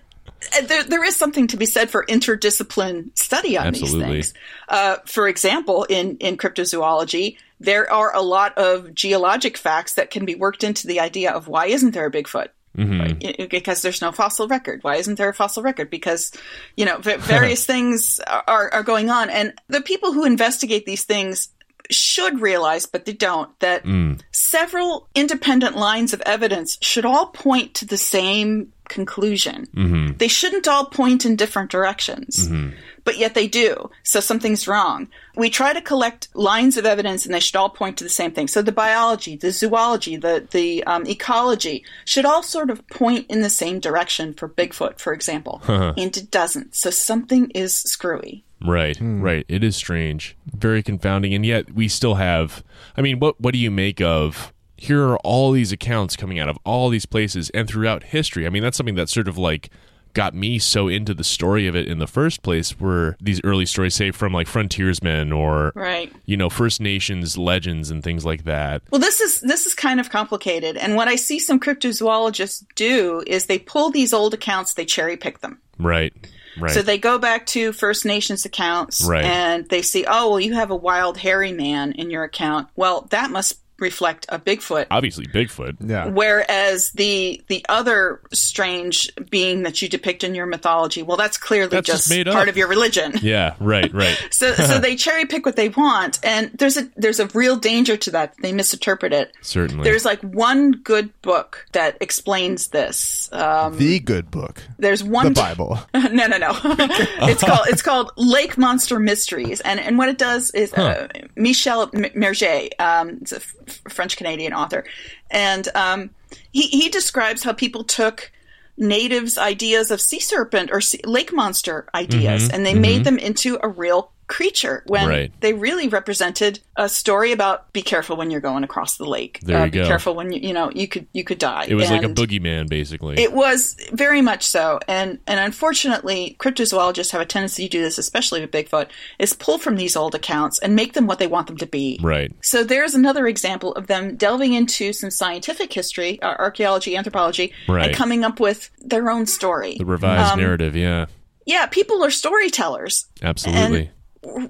and there, there is something to be said for interdiscipline study on Absolutely. these things. Uh, for example, in, in cryptozoology, there are a lot of geologic facts that can be worked into the idea of why isn't there a Bigfoot? Mm-hmm. Right? Because there's no fossil record. Why isn't there a fossil record? Because, you know, v- various things are, are going on. And the people who investigate these things should realize, but they don't, that mm. several independent lines of evidence should all point to the same conclusion. Mm-hmm. They shouldn't all point in different directions, mm-hmm. But yet they do. So something's wrong. We try to collect lines of evidence and they should all point to the same thing. So the biology, the zoology, the, the um, ecology should all sort of point in the same direction for Bigfoot, for example. And it doesn't. So something is screwy. Right, right. It is strange, very confounding, and yet we still have. I mean, what what do you make of? Here are all these accounts coming out of all these places and throughout history. I mean, that's something that sort of like got me so into the story of it in the first place. Were these early stories, say from like frontiersmen or Right. you know First Nations legends and things like that? Well, this is this is kind of complicated, and what I see some cryptozoologists do is they pull these old accounts, they cherry pick them. Right, right. So they go back to First Nations accounts, Right. and they see, oh, well, you have a wild hairy man in your account. Well, that must reflect a Bigfoot. Obviously, Bigfoot. Yeah. Whereas the the other strange being that you depict in your mythology, well, that's clearly That's just just, made part up. of your religion. Yeah, right, right. So, so they cherry pick what they want, and there's a there's a real danger to that. They misinterpret it. Certainly. There's like one good book that explains this. Um, The good book, there's one the Bible. no, no, no. it's called it's called Lake Monster Mysteries, and and what it does is uh, Michel M- Meurger, um, it's a French Canadian author, and um, he he describes how people took natives' ideas of sea serpent or sea, lake monster ideas, and they made them into a real creature when Right. they really represented a story about be careful when you're going across the lake. There uh, you be go. careful when you you know you could you could die. it was like a boogeyman, basically. it was very much so, and and unfortunately, cryptozoologists have a tendency to do this, especially with Bigfoot, is pull from these old accounts and make them what they want them to be. right. So there's another example of them delving into some scientific history, uh, archaeology, anthropology, Right. and coming up with their own story. The revised Um, narrative, yeah. Yeah, people are storytellers. Absolutely. we're-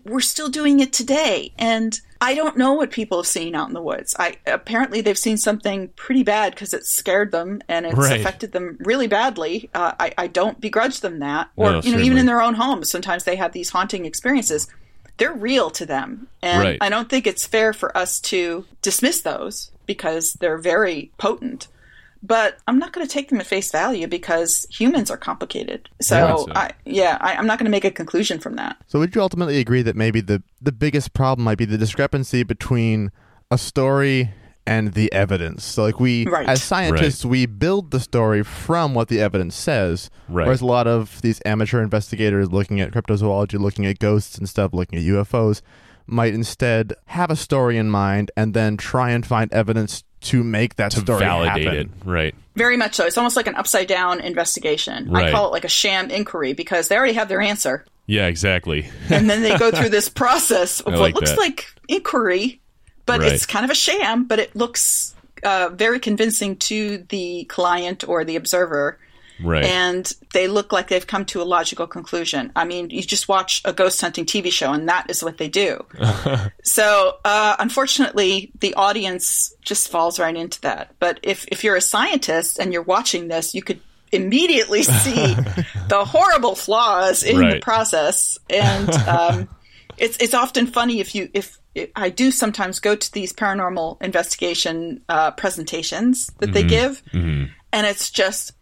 We're still doing it today, and I don't know what people have seen out in the woods. I apparently they've seen something pretty bad because it scared them and it's Right. affected them really badly. Uh, I, I don't begrudge them that, or No, you know, certainly. even in their own homes, sometimes they have these haunting experiences. They're real to them, and Right. I don't think it's fair for us to dismiss those because they're very potent. But I'm not going to take them at face value because humans are complicated. So, Yeah, I, yeah, I, I'm not going to make a conclusion from that. So would you ultimately agree that maybe the the biggest problem might be the discrepancy between a story and the evidence? So like we Right. as scientists we build the story from what the evidence says. Right. Whereas a lot of these amateur investigators looking at cryptozoology, looking at ghosts and stuff, looking at UFOs might instead have a story in mind and then try and find evidence to make that to story validate happen. it. Right. Very much so. It's almost like an upside down investigation. I call it like a sham inquiry because they already have their answer. Yeah, exactly. And then they go through this process of I what like looks that. like inquiry, but Right. it's kind of a sham, but it looks uh, very convincing to the client or the observer. Right. And they look like they've come to a logical conclusion. I mean, you just watch a ghost hunting TV show, and that is what they do. so, uh, unfortunately, the audience just falls right into that. But if, if you're a scientist and you're watching this, you could immediately see the horrible flaws in the process. And um, it's it's often funny if you if I do sometimes go to these paranormal investigation uh, presentations that they give, and it's just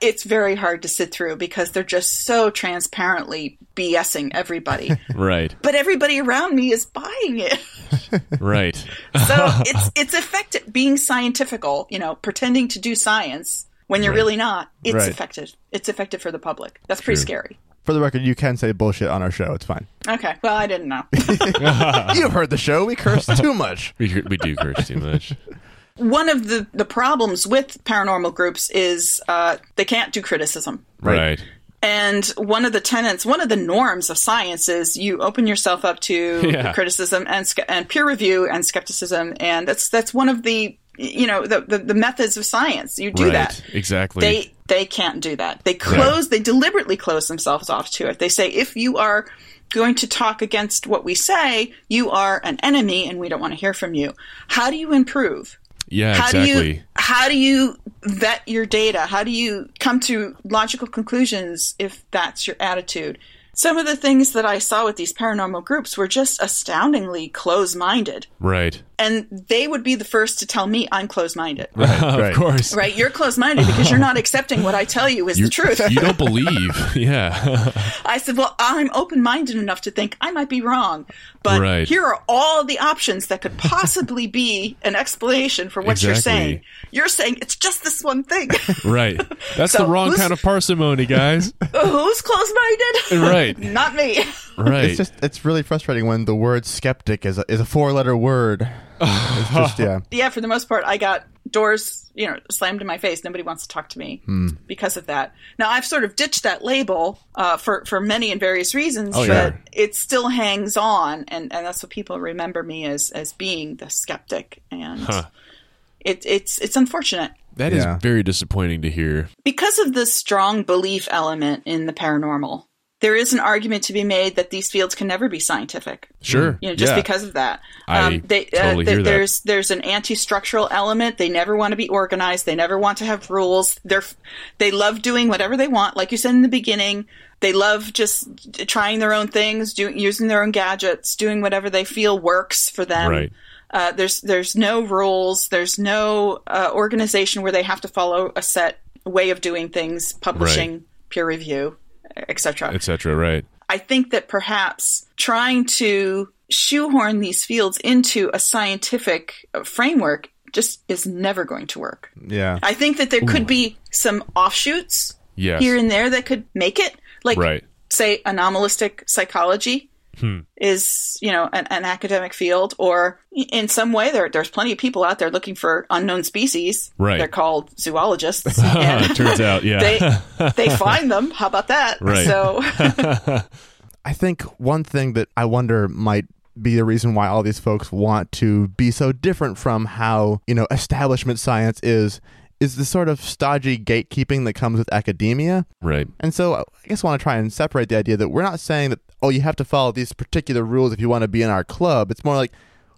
it's very hard to sit through because they're just so transparently BSing everybody. right. but everybody around me is buying it. Right. So it's it's effective being scientifical, you know, pretending to do science when you're Right. really not. It's Right. effective. It's effective for the public. That's pretty Sure. scary. For the record, you can say bullshit on our show. It's fine. Okay. Well, I didn't know. You've heard the show. We curse too much. We, we do curse too much. One of the, the problems with paranormal groups is uh, they can't do criticism. Right. Right. And one of the tenets, one of the norms of science is you open yourself up to Yeah. criticism and and peer review and skepticism, and that's that's one of the you know the the, the methods of science. You do right. that. Exactly. They they can't do that. They close. They deliberately close themselves off to it. They say if you are going to talk against what we say, you are an enemy, and we don't want to hear from you. How do you improve? Yeah, how exactly. do you how do you vet your data how do you come to logical conclusions if that's your attitude some of the things that i saw with these paranormal groups were just astoundingly close-minded right. and they would be the first to tell me i'm close-minded Right, of course. right you're close-minded because you're not accepting what i tell you is the truth You don't believe. Yeah. I said, Well, I'm open minded enough to think I might be wrong, but Right. here are all the options that could possibly be an explanation for what you're saying. You're saying it's just this one thing. right. That's So the wrong kind of parsimony, guys. Who's close minded? Right. Not me. Right. It's just it's really frustrating when the word skeptic is a, is a four letter word. it's just yeah. yeah, for the most part, I got doors, you know, slammed in my face. Nobody wants to talk to me Hmm. because of that. Now, I've sort of ditched that label uh, for for many and various reasons, Oh, but yeah. it still hangs on, and, and that's what people remember me as as being the skeptic, and Huh. it, it's it's unfortunate That is Yeah. very disappointing to hear. because of the strong belief element in the paranormal. There is an argument to be made that these fields can never be scientific. Sure. You know, just yeah. because of that. I they, uh, totally th- hear that. there's there's an anti-structural element. They never want to be organized. They never want to have rules. They're they love doing whatever they want. Like you said in the beginning, they love just trying their own things, doing using their own gadgets, doing whatever they feel works for them. Right. Uh, there's there's no rules. There's no uh, organization where they have to follow a set way of doing things, publishing, peer review, etc. Etc. Right. I think that perhaps trying to shoehorn these fields into a scientific uh, framework just is never going to work. Yeah. I think that there could be some offshoots Yes. here and there that could make it, like Right. say anomalistic psychology Hmm. is you know an, an academic field, or in some way there there's plenty of people out there looking for unknown species. Right. They're called zoologists. and Turns out, yeah. they they find them. How about that? Right. So I think one thing that I wonder might be the reason why all these folks want to be so different from how, you know, establishment science is is the sort of stodgy gatekeeping that comes with academia. right. And so uh, I guess I want to try and separate the idea that we're not saying that oh you have to follow these particular rules if you want to be in our club. It's more like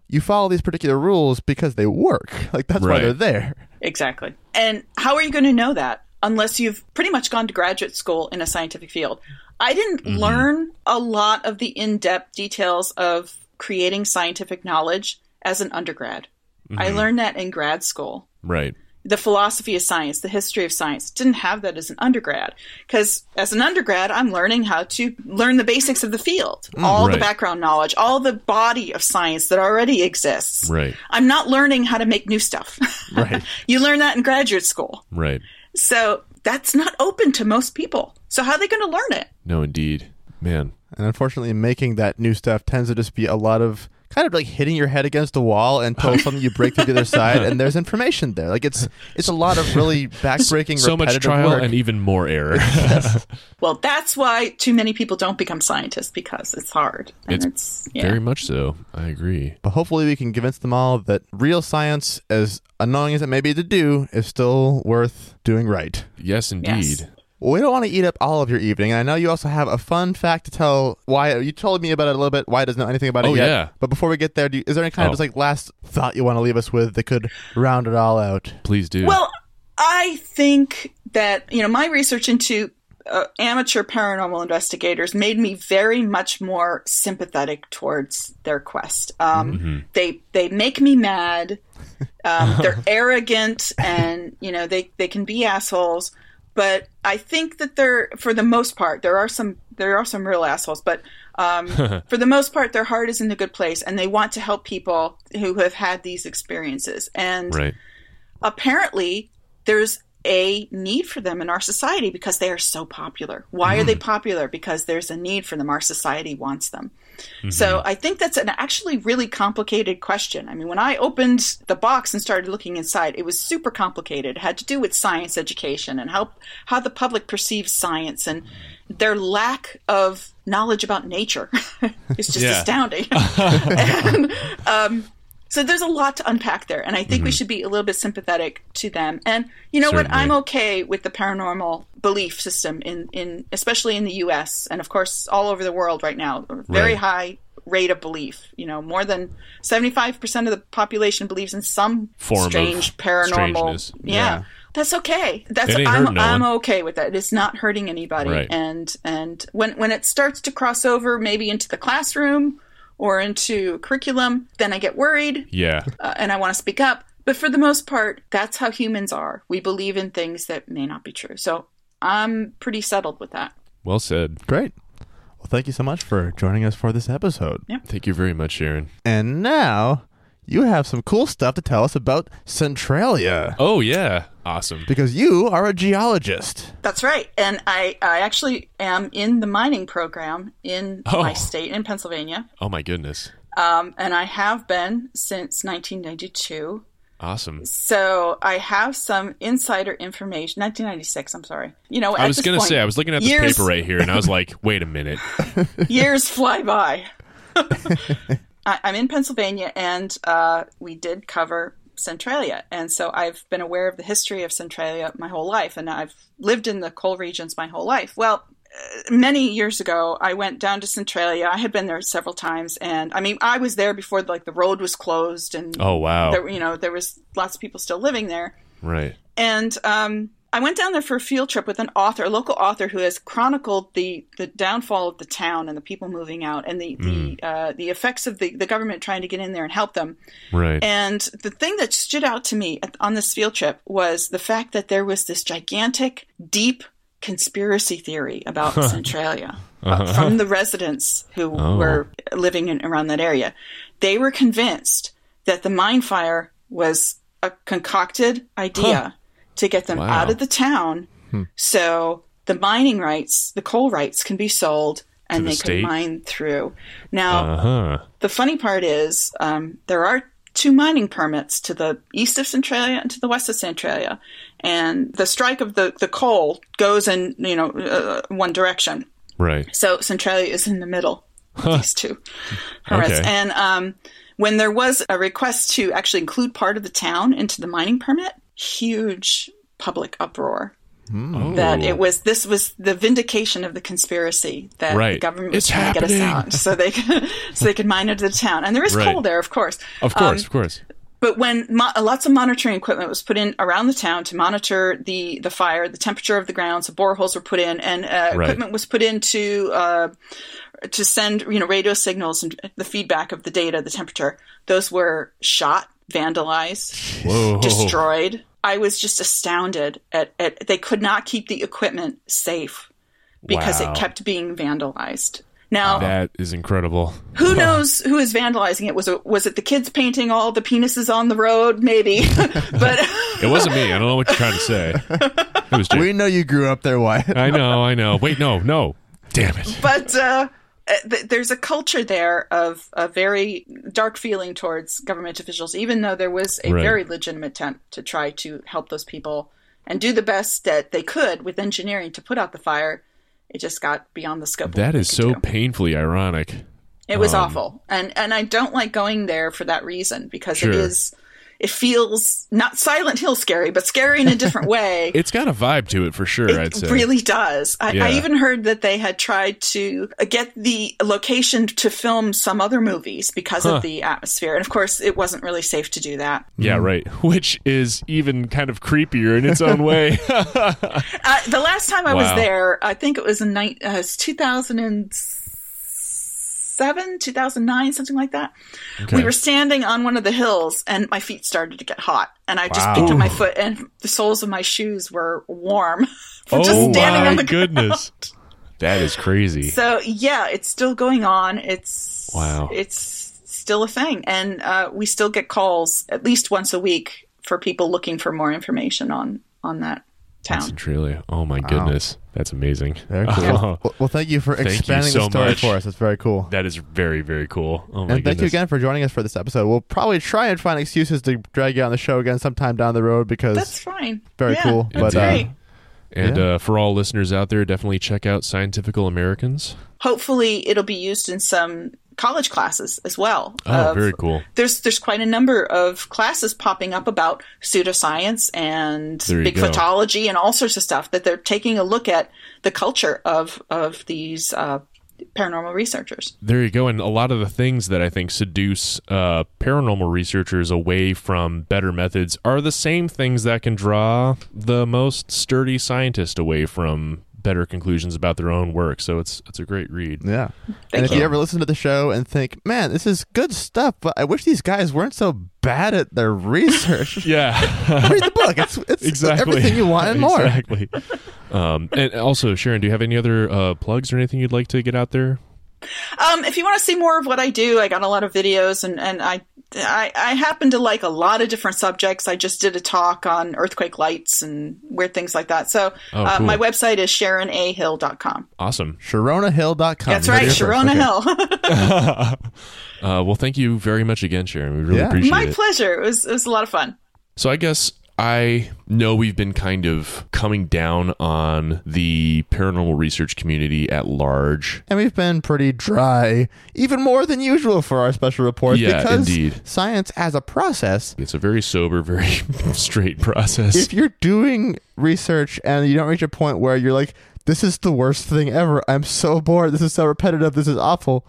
you follow these particular rules because they work. Like that's why they're there. Exactly. And how are you going to know that unless you've pretty much gone to graduate school in a scientific field? I didn't mm-hmm. learn a lot of the in depth details of creating scientific knowledge as an undergrad. I mm-hmm. learned that in grad school. Right. The philosophy of science, the history of science, didn't have that as an undergrad. Because as an undergrad, I'm learning how to learn the basics of the field, mm, all the background knowledge, all the body of science that already exists. Right. I'm not learning how to make new stuff. Right. you learn that in graduate school. Right. So that's not open to most people. So how are they going to learn it? No, indeed. Man. And unfortunately, making that new stuff tends to just be a lot of kind of like hitting your head against a wall until something you break to the other side, and there's information there. Like it's it's a lot of really backbreaking, So much trial work. and even more error. Well, that's why too many people don't become scientists because it's hard. And It's it's, yeah. Very much so. I agree. but hopefully, we can convince them all that real science, as annoying as it may be to do, is still worth doing right. Yes, indeed. Well, we don't want to eat up all of your evening, and I know you also have a fun fact to tell. Why you told me about it a little bit. Why doesn't know anything about Oh, it yet? yeah. But before we get there, do you, is there any kind Oh. of just like last thought you want to leave us with that could round it all out? Please do. Well, I think that, you know, my research into uh, amateur paranormal investigators made me very much more sympathetic towards their quest. Um, They they make me mad. Um, they're arrogant, and you know they they can be assholes. But I think that they're, for the most part, there are some there are some real assholes. But um, for the most part, their heart is in a good place, and they want to help people who have had these experiences. And right. apparently there's a need for them in our society because they are so popular. Why are they popular? Because there's a need for them. Our society wants them. So I think that's an actually really complicated question. I mean, when I opened the box and started looking inside, it was super complicated. It had to do with science education and how how the public perceives science and their lack of knowledge about nature is just astounding. and, um, so there's a lot to unpack there, and I think we mm-hmm. should be a little bit sympathetic to them. And you know what? I'm okay with the paranormal belief system in, in especially in the U.S. and of course all over the world right now. Very Right. high rate of belief. You know, more than 75 percent of the population believes in some Form of strange paranormal. Yeah. Yeah. That's okay. That's I'm, no I'm one. okay with that. It's not hurting anybody. Right. And and when when it starts to cross over maybe into the classroom or into curriculum, then I get worried Yeah. uh, and I want to speak up. But for the most part, that's how humans are. We believe in things that may not be true. So I'm pretty settled with that. Well said. Great. Well, thank you so much for joining us for this episode. Thank you very much, Sharon. And now you have some cool stuff to tell us about Centralia Oh yeah. Awesome. because you are a geologist. That's right. And I, I actually am in the mining program in Oh. my state in Pennsylvania. Oh my goodness. Um, and I have been since 1992. Awesome. So I have some insider information. 1996, I'm sorry. You know, I was going gonna say I was looking at this years, paper right here, and I was like, wait a minute. years fly by. I, I'm in Pennsylvania, and uh, we did cover Centralia, and so I've been aware of the history of Centralia my whole life, and I've lived in the coal regions my whole life. Well, many years ago, I went down to Centralia. I had been there several times, and I mean, I was there before like the road was closed, and Oh wow. there, you know there was lots of people still living there. right. And um, I went down there for a field trip with an author, a local author who has chronicled the, the downfall of the town and the people moving out and the the uh, the effects of the, the government trying to get in there and help them. Right. And the thing that stood out to me at, on this field trip was the fact that there was this gigantic, deep conspiracy theory about Centralia uh, from the residents who Oh. were living in, around that area. They were convinced that the mine fire was a concocted idea to get them Wow. out of the town so the mining rights, the coal rights can be sold and the they state? can mine through. Now, uh huh. the funny part is um, there are two mining permits to the east of Centralia and to the west of Centralia, and the strike of the, the coal goes in you know uh, one direction. Right. So Centralia is in the middle of these two permits, Okay. and um, when there was a request to actually include part of the town into the mining permit, huge public uproar. Oh. That it was this was the vindication of the conspiracy that the government was It's trying to get us happening. out, so they could, so they could mine into the town. And there is Right. coal there, of course. Of course. Um, of course. but when mo- lots of monitoring equipment was put in around the town to monitor the, the fire, the temperature of the ground, so boreholes were put in, and uh, Right. equipment was put in to uh, to send you know radio signals and the feedback of the data, the temperature. Those were shot, vandalized, Whoa. destroyed. I was just astounded at, at they could not keep the equipment safe because Wow. it kept being vandalized. Now, That is incredible. who knows who is vandalizing it? Was it was it the kids painting all the penises on the road? Maybe, but It wasn't me. I don't know what you're trying to say. It was We know you grew up there, Wyatt. I know. I know. Wait. No. No. Damn it. but uh, th- there's a culture there of a very dark feeling towards government officials, even though there was a Right. very legitimate attempt to try to help those people and do the best that they could with engineering to put out the fire. It just got beyond the scope. of That is so do. painfully ironic. It was Um, awful, and and I don't like going there for that reason because Sure. it is. It feels not Silent Hill scary, but scary in a different way. It's got a vibe to it for sure. I'd It say. really does. I, Yeah. I even heard that they had tried to get the location to film some other movies because Huh. of the atmosphere. And of course, it wasn't really safe to do that. Yeah. Right. Which is even kind of creepier in its own way. Uh, the last time I was there, I think it was in ni- uh, it was 2007, 2009, something like that. Okay. We were standing on one of the hills and my feet started to get hot. And I just Wow. picked up my foot and the soles of my shoes were warm from oh just standing my on the goodness. That is crazy. So yeah, it's still going on. It's Wow. It's still a thing, and uh, we still get calls at least once a week for people looking for more information on on that town. Centralia. Oh my goodness. That's amazing. Very cool. Oh, Well, well, thank you for Thank you expanding so the story much. for us. It's very cool. that is very very cool. Oh my and thank goodness. you again for joining us for this episode. We'll probably try and find excuses to drag you on the show again sometime down the road because That's fine. Very Yeah, cool, That's but, uh. And Yeah. uh, for all listeners out there, definitely check out Scientifical Americans. Hopefully, it'll be used in some college classes as well. Oh, of- very cool. There's there's quite a number of classes popping up about pseudoscience and you go. bigfootology and all sorts of stuff that they're taking a look at the culture of of these uh, paranormal researchers. There you go. And a lot of the things that I think seduce uh, paranormal researchers away from better methods are the same things that can draw the most sturdy scientist away from better conclusions about their own work. So it's it's a great read. yeah. and if you. you ever listen to the show and think, man, this is good stuff, but I wish these guys weren't so bad at their research. Yeah. Read the book. It's, it's exactly. everything you want and more. Exactly. um, and also, Sharon, do you have any other uh, plugs or anything you'd like to get out there? Um, if you want to see more of what I do, I got a lot of videos, and and I, I I happen to like a lot of different subjects. I just did a talk on earthquake lights and weird things like that. So Oh, uh, cool. my website is sharonahill.com. Awesome. SharonaHill.com. That's right, it here first. Sharona Okay. Hill. Uh, well, thank you very much again, Sharon. We really Yeah. appreciate my it. My pleasure. It was it was a lot of fun. So I guess I know we've been kind of coming down on the paranormal research community at large. And we've been pretty dry, even more than usual for our special report. Yeah, because indeed. science as a process, It's a very sober, very straight process. if you're doing research and you don't reach a point where you're like, this is the worst thing ever. I'm so bored. This is so repetitive. This is awful.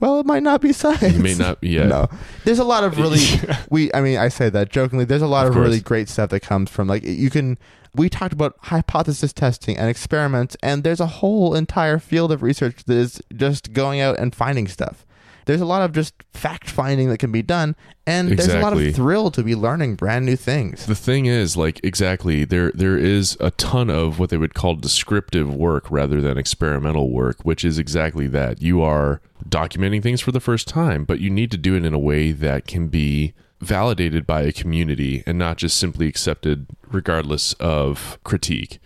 Well, it might not be science. You may not. Yeah. No, there's a lot of really we. I mean, I say that jokingly. There's a lot Of of, really great stuff that comes from like you can. We talked about hypothesis testing and experiments, and there's a whole entire field of research that is just going out and finding stuff. There's a lot of just fact finding that can be done, and there's a lot of thrill to be learning brand new things. The thing is, like exactly, there there is a ton of what they would call descriptive work rather than experimental work, which is exactly that. You are documenting things for the first time, but you need to do it in a way that can be validated by a community and not just simply accepted regardless of critique.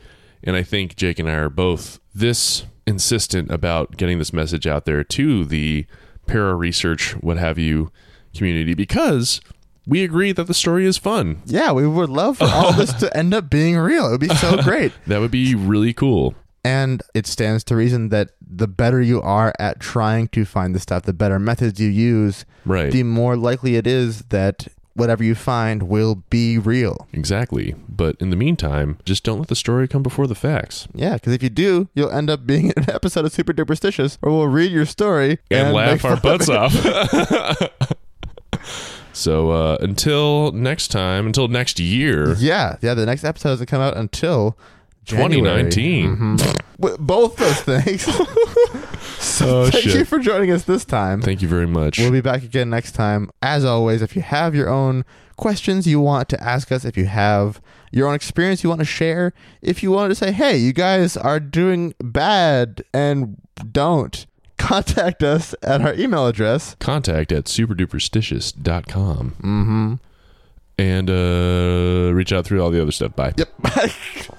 And I think Jake and I are both this insistent about getting this message out there to the para research, what have you, community because we agree that the story is fun. Yeah, we would love for all this to end up being real. It would be so great. That would be really cool. And it stands to reason that the better you are at trying to find the stuff, the better methods you use, Right. the more likely it is that whatever you find will be real. exactly. But in the meantime, just don't let the story come before the facts. Yeah, because if you do, you'll end up being an episode of Super Duperstitious where we'll read your story And, laugh our of butts off. so uh, until next time, until next year, Yeah, yeah. The next episode doesn't come out until January. 2019. Mhm. Both those things. So thank shit. you for joining us this time. Thank you very much. We'll be back again next time. As always, if you have your own questions you want to ask us, if you have your own experience you want to share, if you want to say, hey, you guys are doing bad and don't, contact us at our email address. Contact at superduperstitious.com Mm-hmm. and uh, reach out through all the other stuff. Bye. Yep.